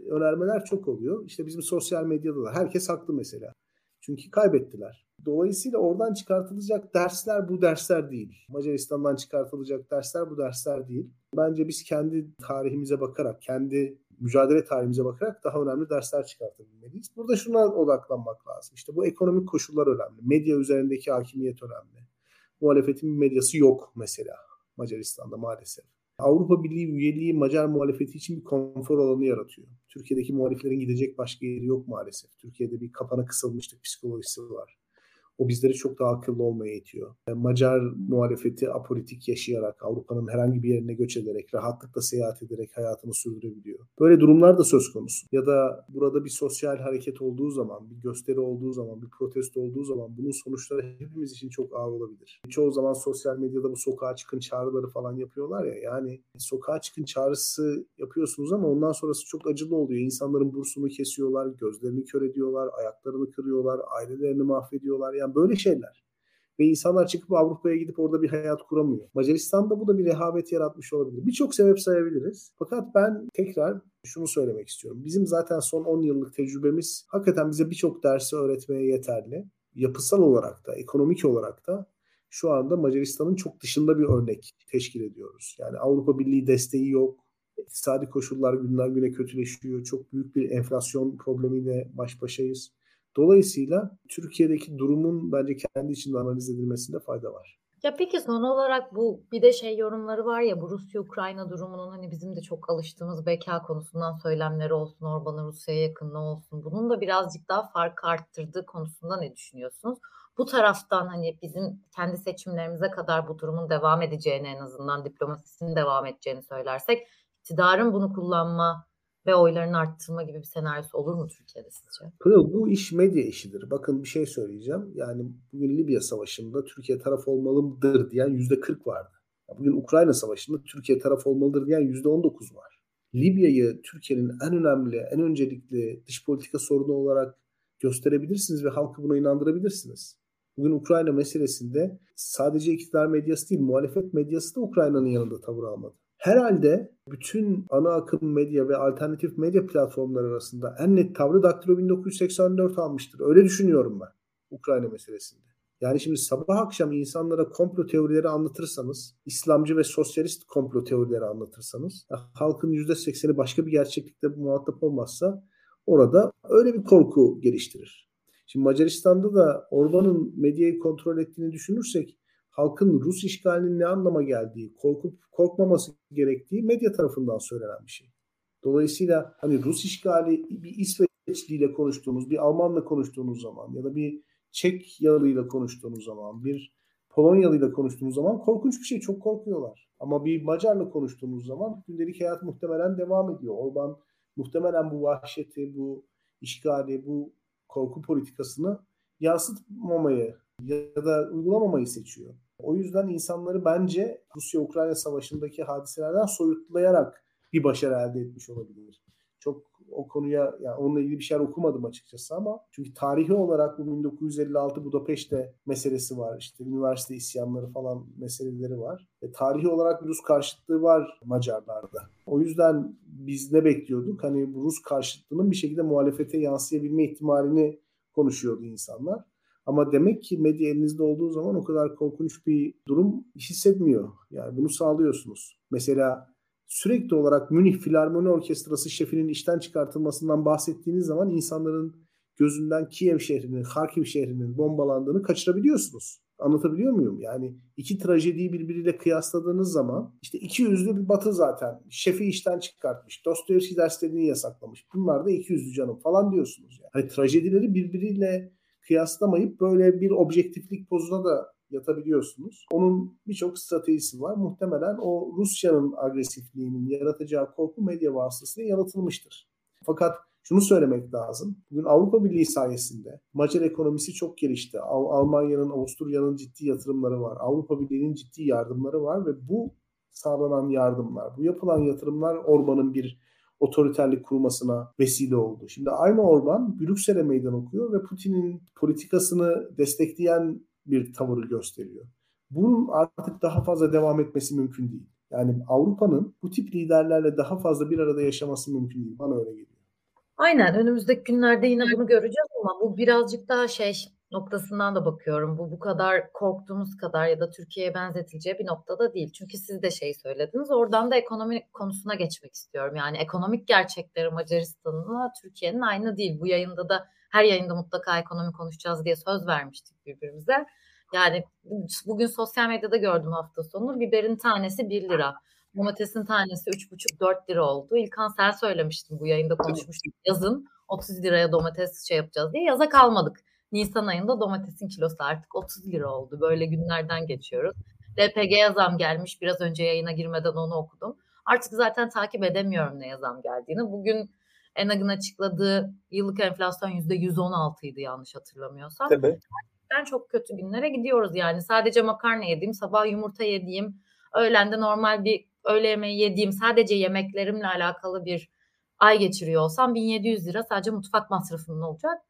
C: önermeler çok oluyor. İşte bizim sosyal medyada da herkes haklı mesela. Çünkü kaybettiler. Dolayısıyla oradan çıkartılacak dersler bu dersler değil. Macaristan'dan çıkartılacak dersler bu dersler değil. Bence biz kendi tarihimize bakarak, kendi mücadele tarihimize bakarak daha önemli dersler çıkartabilmeliyiz. Burada şuna odaklanmak lazım. İşte bu ekonomik koşullar önemli. Medya üzerindeki hakimiyet önemli. Muhalefetin medyası yok mesela Macaristan'da maalesef. Avrupa Birliği üyeliği Macar muhalefeti için bir konfor alanı yaratıyor. Türkiye'deki muhaliflerin gidecek başka yeri yok maalesef. Türkiye'de bir kapana kısılmışlık psikolojisi var. O bizleri çok daha akıllı olmaya itiyor. Macar muhalefeti apolitik yaşayarak, Avrupa'nın herhangi bir yerine göç ederek, rahatlıkla seyahat ederek hayatını sürdürebiliyor. Böyle durumlar da söz konusu. Ya da burada bir sosyal hareket olduğu zaman, bir gösteri olduğu zaman, bir protesto olduğu zaman bunun sonuçları hepimiz için çok ağır olabilir. Çoğu zaman sosyal medyada bu sokağa çıkın çağrıları falan yapıyorlar ya. Yani sokağa çıkın çağrısı yapıyorsunuz ama ondan sonrası çok acılı oluyor. İnsanların bursunu kesiyorlar, gözlerini kör ediyorlar, ayaklarını kırıyorlar, ailelerini mahvediyorlar. Yani böyle şeyler. Ve insanlar çıkıp Avrupa'ya gidip orada bir hayat kuramıyor. Macaristan'da bu da bir rehavet yaratmış olabilir. Birçok sebep sayabiliriz. Fakat ben tekrar şunu söylemek istiyorum. Bizim zaten son 10 yıllık tecrübemiz hakikaten bize birçok dersi öğretmeye yeterli. Yapısal olarak da, ekonomik olarak da şu anda Macaristan'ın çok dışında bir örnek teşkil ediyoruz. Yani Avrupa Birliği desteği yok. İktisadi koşullar günden güne kötüleşiyor. Çok büyük bir enflasyon problemiyle baş başayız. Dolayısıyla Türkiye'deki durumun bence kendi içinde analiz edilmesinde fayda var.
A: Ya peki son olarak bu bir de şey yorumları var ya bu Rusya-Ukrayna durumunun hani bizim de çok alıştığımız beka konusundan söylemleri olsun, Orban'ın Rusya'ya yakınlığı olsun. Bunun da birazcık daha farkı arttırdığı konusunda ne düşünüyorsunuz? Bu taraftan hani bizim kendi seçimlerimize kadar bu durumun devam edeceğini en azından diplomasisinin devam edeceğini söylersek iktidarın bunu kullanma ve oylarını arttırma gibi bir senaryosu olur mu Türkiye'de sizce?
C: Pırıl bu iş medya işidir. Bakın bir şey söyleyeceğim. Yani bugün Libya Savaşı'nda Türkiye taraf olmalıdır diyen yüzde 40 vardı. Bugün Ukrayna Savaşı'nda Türkiye taraf olmalıdır diyen yüzde 19 var. Libya'yı Türkiye'nin en önemli, en öncelikli dış politika sorunu olarak gösterebilirsiniz ve halkı buna inandırabilirsiniz. Bugün Ukrayna meselesinde sadece iktidar medyası değil, muhalefet medyası da Ukrayna'nın yanında tavır almadı. Herhalde bütün ana akım medya ve alternatif medya platformları arasında en net tavrı Daktilo 1984 almıştır. Öyle düşünüyorum ben Ukrayna meselesinde. Yani şimdi sabah akşam insanlara komplo teorileri anlatırsanız, İslamcı ve sosyalist komplo teorileri anlatırsanız, halkın %80'i başka bir gerçeklikte muhatap olmazsa orada öyle bir korku geliştirir. Şimdi Macaristan'da da Orban'ın medyayı kontrol ettiğini düşünürsek halkın Rus işgalinin ne anlama geldiği, korkup korkmaması gerektiği medya tarafından söylenen bir şey. Dolayısıyla hani Rus işgali bir İsveçliyle konuştuğunuz, bir Almanla konuştuğunuz zaman ya da bir Çek yalıyla konuştuğunuz zaman, bir Polonyalıyla konuştuğunuz zaman korkunç bir şey. Çok korkuyorlar. Ama bir Macarla konuştuğunuz zaman gündelik hayat muhtemelen devam ediyor. Orban muhtemelen bu vahşeti, bu işgali, bu korku politikasını yansıtmamayı ya da uygulamamayı seçiyor. O yüzden insanları bence Rusya-Ukrayna savaşındaki hadiselerden soyutlayarak bir başarı elde etmiş olabilir. Çok o konuya yani onunla ilgili bir şeyler okumadım açıkçası ama çünkü tarihi olarak bu 1956 Budapeşte meselesi var. İşte üniversite isyanları falan meseleleri var. E, tarihi olarak Rus karşıtlığı var Macarlarda. O yüzden biz ne bekliyorduk? Hani bu Rus karşıtlığının bir şekilde muhalefete yansıyabilme ihtimalini konuşuyordu insanlar. Ama demek ki medya elinizde olduğu zaman o kadar korkunç bir durum hissetmiyor. Yani bunu sağlıyorsunuz. Mesela sürekli olarak Münih Filarmoni Orkestrası şefinin işten çıkartılmasından bahsettiğiniz zaman insanların gözünden Kiev şehrinin, Kharkiv şehrinin bombalandığını kaçırabiliyorsunuz. Anlatabiliyor muyum? Yani iki trajediyi birbiriyle kıyasladığınız zaman işte iki yüzlü bir batı zaten. Şefi işten çıkartmış. Dostoyevski derslerini yasaklamış. Bunlar da iki yüzlü canım falan diyorsunuz. Yani. Hani trajedileri birbiriyle kıyaslamayıp böyle bir objektiflik pozuna da yatabiliyorsunuz. Onun birçok stratejisi var. Muhtemelen o Rusya'nın agresifliğinin yaratacağı korku medya vasıtasıyla yaratılmıştır. Fakat şunu söylemek lazım. Bugün Avrupa Birliği sayesinde Macar ekonomisi çok gelişti. Almanya'nın, Avusturya'nın ciddi yatırımları var. Avrupa Birliği'nin ciddi yardımları var ve bu sağlanan yardımlar, bu yapılan yatırımlar Orban'ın bir otoriterlik kurmasına vesile oldu. Şimdi aynı Orban Brüksel'e meydan okuyor ve Putin'in politikasını destekleyen bir tavır gösteriyor. Bunun artık daha fazla devam etmesi mümkün değil. Yani Avrupa'nın bu tip liderlerle daha fazla bir arada yaşaması mümkün değil. Bana öyle geliyor.
A: Aynen önümüzdeki günlerde yine bunu göreceğiz ama bu birazcık daha şey noktasından da bakıyorum. Bu bu kadar korktuğumuz kadar ya da Türkiye'ye benzetileceği bir noktada değil. Çünkü siz de şey söylediniz. Oradan da ekonomi konusuna geçmek istiyorum. Yani ekonomik gerçekleri Macaristan'la Türkiye'nin aynı değil. Bu yayında da her yayında mutlaka ekonomi konuşacağız diye söz vermiştik birbirimize. Yani bugün sosyal medyada gördüm hafta sonu biberin tanesi 1 lira. Domatesin tanesi 3,5-4 lira oldu. İlkan sen söylemiştin bu yayında konuşmuştuk. Yazın 30 liraya domates şey yapacağız diye yaza kalmadık. Nisan ayında domatesin kilosu artık 30 lira oldu. Böyle günlerden geçiyoruz. LPG zam gelmiş. Biraz önce yayına girmeden onu okudum. Artık zaten takip edemiyorum ne zam geldiğini. Bugün Enag'ın açıkladığı yıllık enflasyon %116 idi yanlış hatırlamıyorsam.
B: Tabii.
A: Gerçekten çok kötü günlere gidiyoruz yani. Sadece makarna yediğim, sabah yumurta yediğim, öğlende normal bir öğle yemeği yediğim, sadece yemeklerimle alakalı bir ay geçiriyor olsam 1700 lira sadece mutfak masrafımın olacak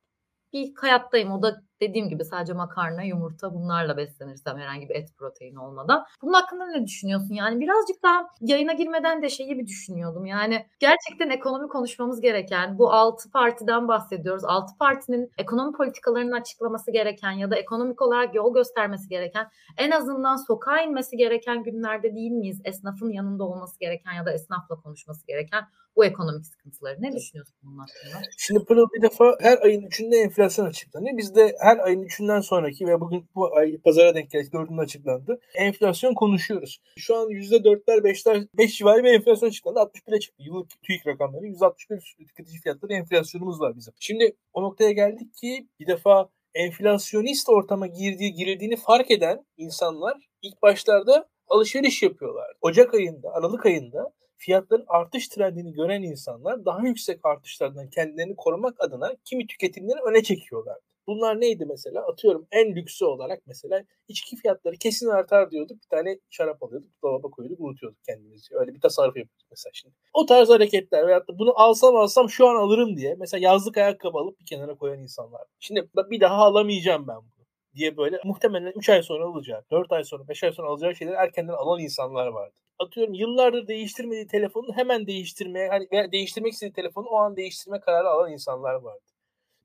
A: bir hayattayım. O da dediğim gibi sadece makarna, yumurta bunlarla beslenirsem herhangi bir et proteini olmadan. Bunun hakkında ne düşünüyorsun? Yani birazcık daha yayına girmeden de şeyi bir düşünüyordum. Yani gerçekten ekonomi konuşmamız gereken bu altı partiden bahsediyoruz. Altı partinin ekonomi politikalarını açıklaması gereken ya da ekonomik olarak yol göstermesi gereken en azından sokağa inmesi gereken günlerde değil miyiz? Esnafın yanında olması gereken ya da esnafla konuşması gereken bu ekonomik sıkıntıları. Ne düşünüyorsun bunun hakkında?
B: Şimdi bir defa her ayın üçünde enflasyon açıklanıyor. Biz de her ayın üçünden sonraki ve bugün bu ay pazara denk geldi dördünde açıklandı. Enflasyon konuşuyoruz. Şu an yüzde dörtler, beşler, beş civarı bir enflasyon açıklandı. 61'e çıktı. Yıllık TÜİK rakamları. 161 tüketici fiyatları enflasyonumuz var bizim. Şimdi o noktaya geldik ki bir defa enflasyonist ortama girdiği, girildiğini fark eden insanlar ilk başlarda alışveriş yapıyorlar. Ocak ayında, Aralık ayında fiyatların artış trendini gören insanlar daha yüksek artışlardan kendilerini korumak adına kimi tüketimleri öne çekiyorlar. Bunlar neydi mesela? Atıyorum en lüksü olarak mesela içki fiyatları kesin artar diyorduk. Bir tane şarap alıyorduk, dolaba koyuyorduk, unutuyorduk kendimizi. Öyle bir tasarruf yapıyorduk mesela şimdi. O tarz hareketler veyahut da bunu alsam alsam şu an alırım diye mesela yazlık ayakkabı alıp bir kenara koyan insanlar. Şimdi bir daha alamayacağım ben bunu diye böyle muhtemelen 3 ay sonra alacak, 4 ay sonra, 5 ay sonra alacağı şeyleri erkenden alan insanlar vardı atıyorum yıllardır değiştirmediği telefonu hemen değiştirmeye hani değiştirmek istediği telefonu o an değiştirme kararı alan insanlar vardı.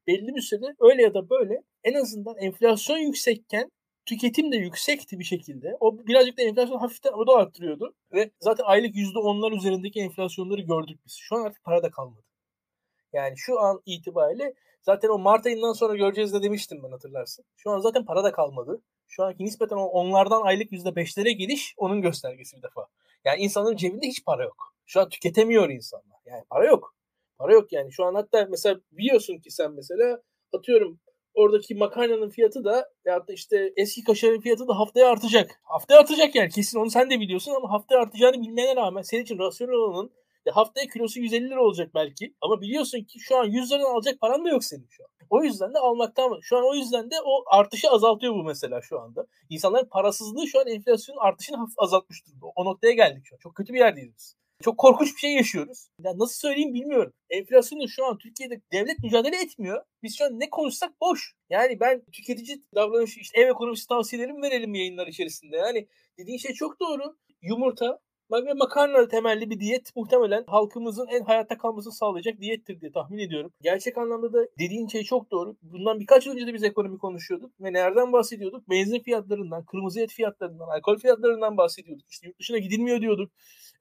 B: Belli bir sürede öyle ya da böyle en azından enflasyon yüksekken tüketim de yüksekti bir şekilde. O birazcık da enflasyon hafiften o da arttırıyordu. Ve zaten aylık %10'lar üzerindeki enflasyonları gördük biz. Şu an artık para da kalmadı. Yani şu an itibariyle zaten o Mart ayından sonra göreceğiz de demiştim ben hatırlarsın. Şu an zaten para da kalmadı. Şu anki nispeten onlardan aylık %5'lere gidiş onun göstergesi bir defa. Yani insanların cebinde hiç para yok. Şu an tüketemiyor insanlar. Yani para yok. Para yok yani. Şu an hatta mesela biliyorsun ki sen mesela atıyorum oradaki makarnanın fiyatı da ya da işte eski kaşarın fiyatı da haftaya artacak. Haftaya artacak yani kesin onu sen de biliyorsun ama haftaya artacağını bilmene rağmen senin için rasyonel olanın ya haftaya kilosu 150 lira olacak belki. Ama biliyorsun ki şu an 100 liradan alacak paran da yok senin şu an. O yüzden de almaktan şu an o yüzden de o artışı azaltıyor bu mesela şu anda. İnsanların parasızlığı şu an enflasyonun artışını hafif azaltmış durumda. O noktaya geldik şu an. Çok kötü bir yerdeyiz biz. Çok korkunç bir şey yaşıyoruz. Yani nasıl söyleyeyim bilmiyorum. Enflasyonu şu an Türkiye'de devlet mücadele etmiyor. Biz şu an ne konuşsak boş. Yani ben tüketici davranışı, işte ev ekonomisi tavsiyelerimi verelim yayınlar içerisinde. Yani dediğin şey çok doğru. Yumurta, ve makarna temelli bir diyet muhtemelen halkımızın en hayatta kalmasını sağlayacak diyettir diye tahmin ediyorum. Gerçek anlamda da dediğin şey çok doğru. Bundan birkaç yıl önce de biz ekonomi konuşuyorduk ve nereden bahsediyorduk? Benzin fiyatlarından, kırmızı et fiyatlarından, alkol fiyatlarından bahsediyorduk. İşte yurt dışına gidilmiyor diyorduk.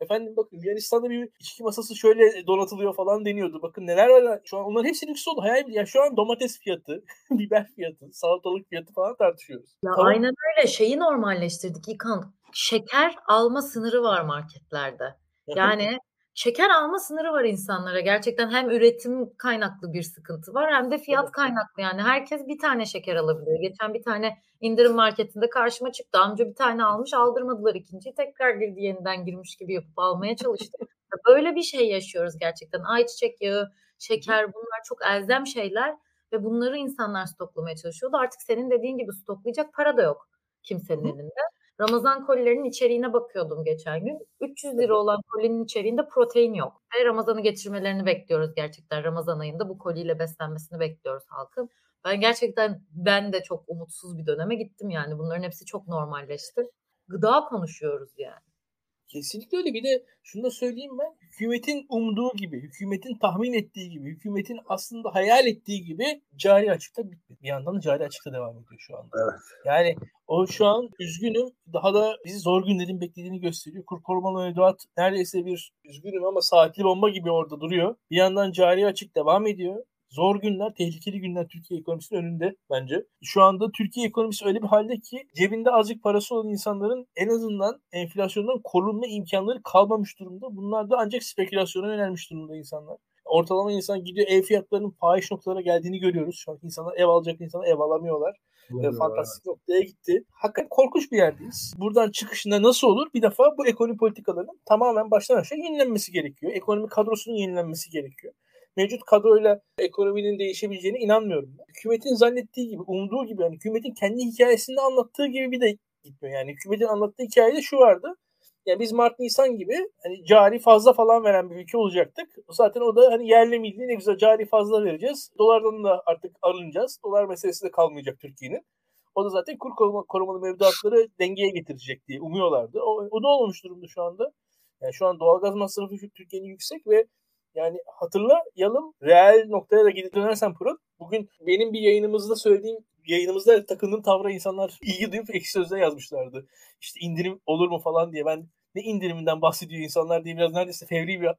B: Efendim bakın Yunanistan'da bir içki masası şöyle donatılıyor falan deniyordu. Bakın neler var. Şu an onların hepsi lüks oldu. Hayal ya şu an domates fiyatı, *laughs* biber fiyatı, salatalık fiyatı falan tartışıyoruz.
A: Ya tamam. aynen öyle. Şeyi normalleştirdik İlkan şeker alma sınırı var marketlerde. Yani şeker alma sınırı var insanlara. Gerçekten hem üretim kaynaklı bir sıkıntı var hem de fiyat kaynaklı. Yani herkes bir tane şeker alabiliyor. Geçen bir tane indirim marketinde karşıma çıktı. Amca bir tane almış aldırmadılar ikinciyi. Tekrar girdi yeniden girmiş gibi yapıp almaya çalıştı. Böyle bir şey yaşıyoruz gerçekten. Ayçiçek yağı, şeker bunlar çok elzem şeyler ve bunları insanlar stoklamaya çalışıyordu. Artık senin dediğin gibi stoklayacak para da yok kimsenin elinde. Ramazan kolilerinin içeriğine bakıyordum geçen gün. 300 lira olan kolinin içeriğinde protein yok. Ve Ramazan'ı geçirmelerini bekliyoruz gerçekten. Ramazan ayında bu koliyle beslenmesini bekliyoruz halkın. Ben gerçekten ben de çok umutsuz bir döneme gittim yani. Bunların hepsi çok normalleşti. Gıda konuşuyoruz yani.
B: Kesinlikle öyle. Bir de şunu da söyleyeyim ben. Hükümetin umduğu gibi, hükümetin tahmin ettiği gibi, hükümetin aslında hayal ettiği gibi cari açıkta bitmedi. Bir yandan da cari açıkta devam ediyor şu anda.
C: Evet.
B: Yani o şu an üzgünüm. Daha da bizi zor günlerin beklediğini gösteriyor. Kur korumalı mevduat neredeyse bir üzgünüm ama saatli bomba gibi orada duruyor. Bir yandan cari açık devam ediyor zor günler, tehlikeli günler Türkiye ekonomisinin önünde bence. Şu anda Türkiye ekonomisi öyle bir halde ki cebinde azıcık parası olan insanların en azından enflasyondan korunma imkanları kalmamış durumda. Bunlar da ancak spekülasyona yönelmiş durumda insanlar. Ortalama insan gidiyor ev fiyatlarının fahiş noktalara geldiğini görüyoruz. Şu an insanlar ev alacak insanlar ev alamıyorlar. Evet, fantastik evet. noktaya gitti. Hakikaten korkunç bir yerdeyiz. Buradan çıkışında nasıl olur? Bir defa bu ekonomi politikalarının tamamen baştan aşağı yenilenmesi gerekiyor. Ekonomi kadrosunun yenilenmesi gerekiyor mevcut kadroyla ekonominin değişebileceğine inanmıyorum. Hükümetin zannettiği gibi, umduğu gibi yani hükümetin kendi hikayesinde anlattığı gibi bir de gitmiyor. Yani hükümetin anlattığı hikayede şu vardı. Yani biz Mart Nisan gibi hani cari fazla falan veren bir ülke olacaktık. Zaten o da hani yerli milli ne güzel cari fazla vereceğiz. Dolardan da artık alınacağız. Dolar meselesi de kalmayacak Türkiye'nin. O da zaten kur koruma, korumalı mevduatları dengeye getirecek diye umuyorlardı. O, o da olmuş durumda şu anda. Yani şu an doğalgaz masrafı Türkiye'nin yüksek ve yani hatırlayalım reel noktaya da gidip dönersen Pırıl. Bugün benim bir yayınımızda söylediğim yayınımızda takındığım tavra insanlar ilgi duyup ekşi sözde yazmışlardı. İşte indirim olur mu falan diye ben ne indiriminden bahsediyor insanlar diye biraz neredeyse fevri bir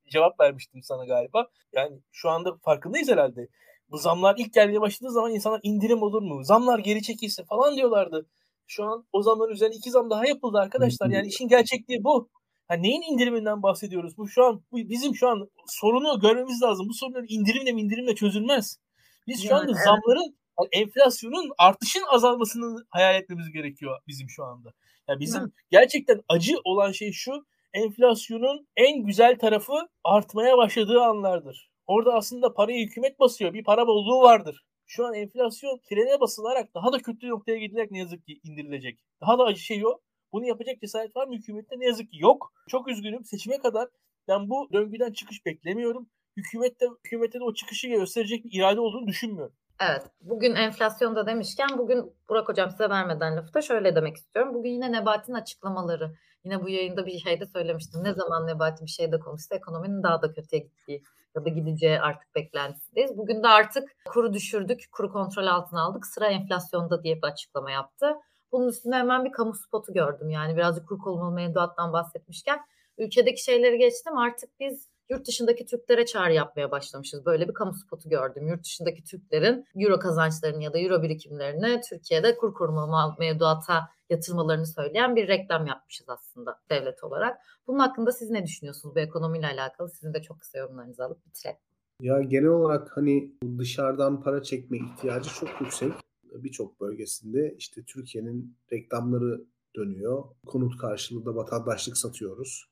B: *laughs* cevap vermiştim sana galiba. Yani şu anda farkındayız herhalde. Bu zamlar ilk gelmeye başladığı zaman insanlar indirim olur mu? Zamlar geri çekilse falan diyorlardı. Şu an o zaman üzerine iki zam daha yapıldı arkadaşlar. Yani işin gerçekliği bu. Ha neyin indiriminden bahsediyoruz? Bu şu an bu bizim şu an sorunu görmemiz lazım. Bu sorunlar indirimle indirimle çözülmez. Biz şu yani, anda evet. zamların enflasyonun artışın azalmasını hayal etmemiz gerekiyor bizim şu anda. Yani bizim evet. gerçekten acı olan şey şu. Enflasyonun en güzel tarafı artmaya başladığı anlardır. Orada aslında parayı hükümet basıyor. Bir para bolluğu vardır. Şu an enflasyon frene basılarak daha da kötü noktaya gidilerek ne yazık ki indirilecek. Daha da acı şey o. Bunu yapacak cesaret var mı hükümette? Ne yazık ki yok. Çok üzgünüm. Seçime kadar ben bu döngüden çıkış beklemiyorum. Hükümette, hükümette de o çıkışı gösterecek bir irade olduğunu düşünmüyorum.
A: Evet. Bugün enflasyonda demişken bugün Burak Hocam size vermeden lafı da şöyle demek istiyorum. Bugün yine Nebati'nin açıklamaları. Yine bu yayında bir şeyde söylemiştim. Ne zaman Nebati bir şeyde konuşsa ekonominin daha da kötüye gittiği ya da gideceği artık beklentisindeyiz. Bugün de artık kuru düşürdük, kuru kontrol altına aldık. Sıra enflasyonda diye bir açıklama yaptı. Bunun üstüne hemen bir kamu spotu gördüm. Yani birazcık kur korumalı mevduattan bahsetmişken ülkedeki şeyleri geçtim. Artık biz yurt dışındaki Türklere çağrı yapmaya başlamışız. Böyle bir kamu spotu gördüm. Yurt dışındaki Türklerin euro kazançlarını ya da euro birikimlerini Türkiye'de kur korumalı mevduata yatırmalarını söyleyen bir reklam yapmışız aslında devlet olarak. Bunun hakkında siz ne düşünüyorsunuz bu ekonomiyle alakalı? Sizin de çok kısa yorumlarınızı alıp bitirelim.
C: Ya genel olarak hani dışarıdan para çekme ihtiyacı çok yüksek birçok bölgesinde işte Türkiye'nin reklamları dönüyor. Konut karşılığında vatandaşlık satıyoruz.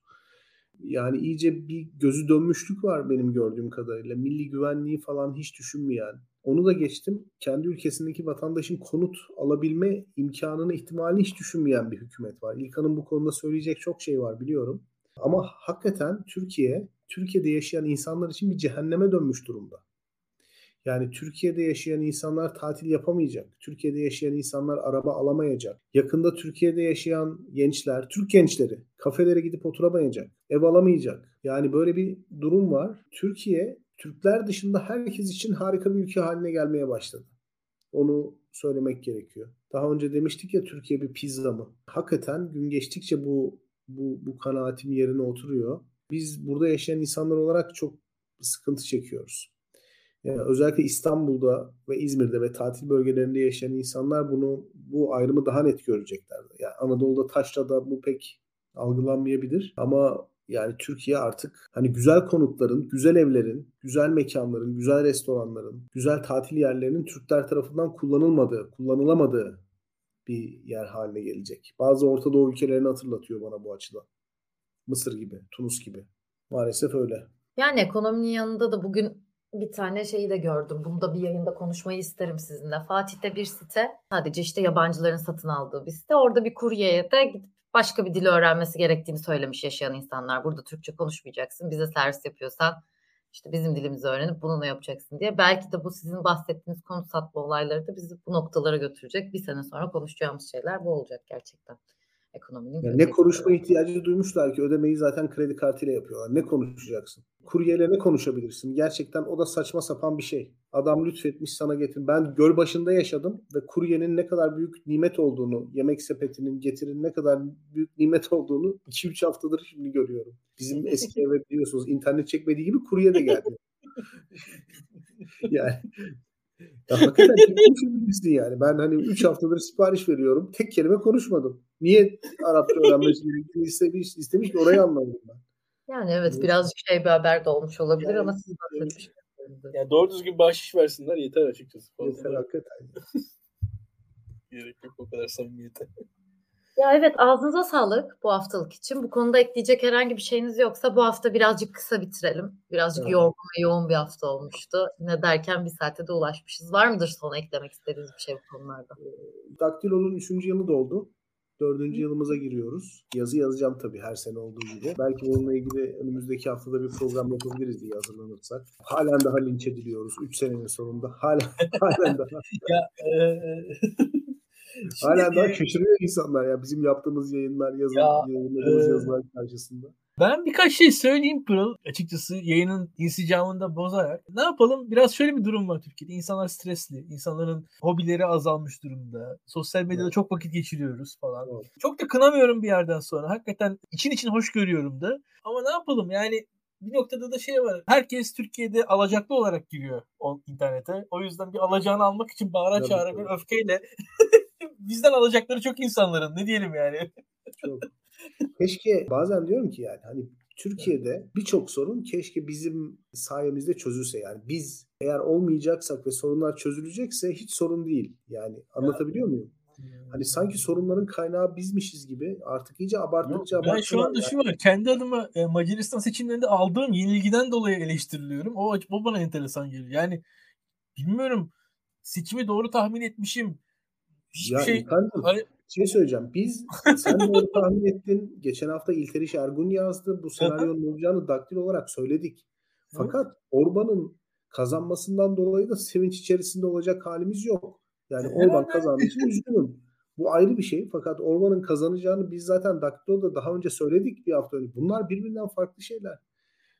C: Yani iyice bir gözü dönmüşlük var benim gördüğüm kadarıyla. Milli güvenliği falan hiç düşünmeyen. Onu da geçtim. Kendi ülkesindeki vatandaşın konut alabilme imkanını, ihtimalini hiç düşünmeyen bir hükümet var. İlkan'ın bu konuda söyleyecek çok şey var biliyorum. Ama hakikaten Türkiye, Türkiye'de yaşayan insanlar için bir cehenneme dönmüş durumda. Yani Türkiye'de yaşayan insanlar tatil yapamayacak. Türkiye'de yaşayan insanlar araba alamayacak. Yakında Türkiye'de yaşayan gençler, Türk gençleri kafelere gidip oturamayacak. Ev alamayacak. Yani böyle bir durum var. Türkiye Türkler dışında herkes için harika bir ülke haline gelmeye başladı. Onu söylemek gerekiyor. Daha önce demiştik ya Türkiye bir pizza mı? Hakikaten gün geçtikçe bu bu bu kanaatim yerine oturuyor. Biz burada yaşayan insanlar olarak çok sıkıntı çekiyoruz. Yani özellikle İstanbul'da ve İzmir'de ve tatil bölgelerinde yaşayan insanlar bunu bu ayrımı daha net görecekler. Yani Anadolu'da Taşra'da bu pek algılanmayabilir ama yani Türkiye artık hani güzel konutların, güzel evlerin, güzel mekanların, güzel restoranların, güzel tatil yerlerinin Türkler tarafından kullanılmadığı, kullanılamadığı bir yer haline gelecek. Bazı Orta Doğu ülkelerini hatırlatıyor bana bu açıdan. Mısır gibi, Tunus gibi. Maalesef öyle.
A: Yani ekonominin yanında da bugün bir tane şeyi de gördüm. Bunu da bir yayında konuşmayı isterim sizinle. Fatih'te bir site sadece işte yabancıların satın aldığı bir site. Orada bir kuryeye de başka bir dil öğrenmesi gerektiğini söylemiş yaşayan insanlar. Burada Türkçe konuşmayacaksın. Bize servis yapıyorsan işte bizim dilimizi öğrenip bununla yapacaksın diye. Belki de bu sizin bahsettiğiniz konu satma olayları da bizi bu noktalara götürecek. Bir sene sonra konuşacağımız şeyler bu olacak gerçekten. Ekonominin.
C: Yani ne konuşma ihtiyacı duymuşlar ki ödemeyi zaten kredi kartıyla yapıyorlar. Ne konuşacaksın? Kuryeyle ne konuşabilirsin? Gerçekten o da saçma sapan bir şey. Adam lütfetmiş sana getir. Ben göl başında yaşadım ve kuryenin ne kadar büyük nimet olduğunu, yemek sepetinin getirin ne kadar büyük nimet olduğunu 2-3 haftadır şimdi görüyorum. Bizim eski eve biliyorsunuz internet çekmediği gibi kurye de geldi. *laughs* yani ya hakikaten konuşabilirsin yani. Ben hani 3 haftadır sipariş veriyorum. Tek kelime konuşmadım. Niye Arapça öğrenmesi gerektiğini istemiş, istemiş ki orayı anlamadım ben.
A: Yani evet birazcık şey bir haber de olmuş olabilir
B: Yani,
A: ama siz bahsetmiş.
B: Yani doğru düzgün bahşiş versinler yeter açıkçası.
C: Yeter hakikaten. *laughs*
B: gerek yok o kadar samimiyete.
A: Ya evet ağzınıza sağlık bu haftalık için. Bu konuda ekleyecek herhangi bir şeyiniz yoksa bu hafta birazcık kısa bitirelim. Birazcık
C: Evet.
A: yorgun ve yoğun bir hafta olmuştu. Ne derken bir saate de ulaşmışız. Var mıdır son eklemek istediğiniz bir şey bu konularda?
C: Daktilo'nun 3. yılı doldu. 4. yılımıza giriyoruz. Yazı yazacağım tabii her sene olduğu gibi. Belki bununla ilgili önümüzdeki haftada bir program yapabiliriz diye hazırlanırsak. Halen daha linç ediliyoruz 3 senenin sonunda. Halen, *laughs* halen daha. *laughs*
B: Ya eee
C: Halen daha şaşırıyor insanlar ya bizim yaptığımız yayınlar, yazı,
B: Ya, e,
C: yazılar karşısında.
B: Ben birkaç şey söyleyeyim Pırıl. Açıkçası yayının insicamını da bozarak. Ne yapalım? Biraz şöyle bir durum var Türkiye'de. İnsanlar stresli. İnsanların hobileri azalmış durumda. Sosyal medyada
C: Evet.
B: çok vakit geçiriyoruz falan.
C: Evet.
B: Çok da kınamıyorum bir yerden sonra. Hakikaten için için hoş görüyorum da. Ama ne yapalım yani bir noktada da şey var. Herkes Türkiye'de alacaklı olarak giriyor o internete. O yüzden bir alacağını almak için bağıra
C: Tabii,
B: çağıra bir öfkeyle *laughs* bizden alacakları çok insanların. Ne diyelim yani.
C: Çok. Keşke bazen diyorum ki yani hani Türkiye'de birçok sorun keşke bizim sayemizde çözülse yani biz eğer olmayacaksak ve sorunlar çözülecekse hiç sorun değil. Yani anlatabiliyor muyum? Hani sanki sorunların kaynağı bizmişiz gibi artık iyice abarttıkça
B: ben şu anda
C: yani.
B: şu var. Kendi adıma e, Macaristan seçimlerinde aldığım yenilgiden dolayı eleştiriliyorum. O, o bana enteresan geliyor. Yani bilmiyorum seçimi doğru tahmin etmişim. Hiçbir
C: Ya
B: şey
C: İlkan'cığım,
B: hani,
C: şey söyleyeceğim. Biz *laughs* sen doğru tahmin ettin. Geçen hafta İlteriş Ergun yazdı. Bu senaryonun olacağını daktil olarak söyledik. Fakat Orban'ın kazanmasından dolayı da sevinç içerisinde olacak halimiz yok. Yani. Orban kazandığı için *laughs* üzgünüm. Bu ayrı bir şey. Fakat Orban'ın kazanacağını biz zaten Daktilo'da daha önce söyledik bir hafta önce. Bunlar birbirinden farklı şeyler.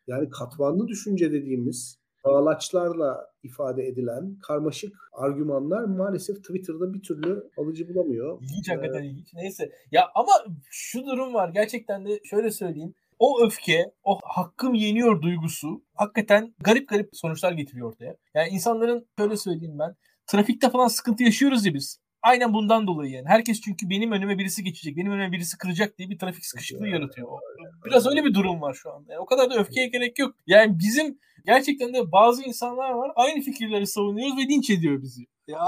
C: Yani katmanlı düşünce dediğimiz bağlaçlarla ifade edilen karmaşık argümanlar maalesef Twitter'da bir türlü alıcı bulamıyor.
B: ilginç
C: Ee,
B: hakikaten ilginç. Neyse. Ya ama şu durum var. Gerçekten de şöyle söyleyeyim. O öfke, o hakkım yeniyor duygusu hakikaten garip garip sonuçlar getiriyor ortaya. Yani insanların şöyle söyleyeyim ben. Trafikte falan sıkıntı yaşıyoruz ya biz. Aynen bundan dolayı yani. Herkes çünkü benim önüme birisi geçecek, benim önüme birisi kıracak diye bir trafik sıkışıklığı yaratıyor. Biraz öyle bir durum var şu anda. Yani o kadar da öfkeye gerek yok. Yani bizim gerçekten de bazı insanlar var aynı fikirleri savunuyoruz ve linç ediyor bizi. Ya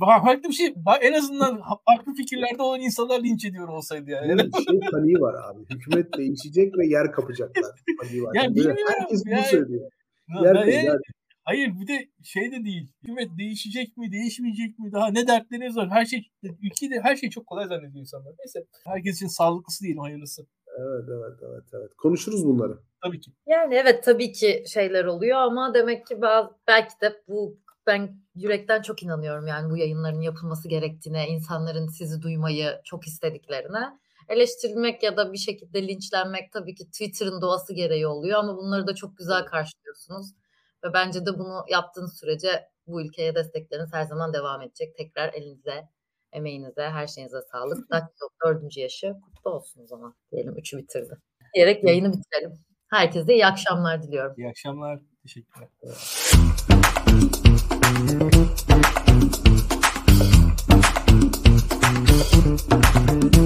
B: farklı bir şey en azından farklı fikirlerde olan insanlar linç ediyor olsaydı yani.
C: Bunun şey paniği var abi. Hükümet değişecek ve yer kapacaklar. *laughs* Paniği var.
B: Ya
C: Yani böyle
B: bilmiyorum
C: herkes bunu
B: yani.
C: söylüyor. Yer
B: ben-
C: yer
B: Hayır bir de şey de değil. Hükümet değişecek mi, değişmeyecek mi? Daha ne dertleriniz var? Her şey ülkede her şey çok kolay zannediyor insanlar. Neyse. Herkes için sağlıklısı diyelim hayırlısı.
C: Evet evet evet evet. Konuşuruz bunları.
B: Tabii ki.
A: Yani evet tabii ki şeyler oluyor ama demek ki bazı, belki de bu ben yürekten çok inanıyorum yani bu yayınların yapılması gerektiğine, insanların sizi duymayı çok istediklerine. Eleştirilmek ya da bir şekilde linçlenmek tabii ki Twitter'ın doğası gereği oluyor ama bunları da çok güzel karşılıyorsunuz. Ve bence de bunu yaptığınız sürece bu ülkeye destekleriniz her zaman devam edecek. Tekrar elinize, emeğinize, her şeyinize sağlık. Daktil dördüncü yaşı kutlu olsun o zaman diyelim. Üçü bitirdi. Diyerek yayını bitirelim. Herkese iyi akşamlar diliyorum.
B: İyi akşamlar. Teşekkürler. Thank.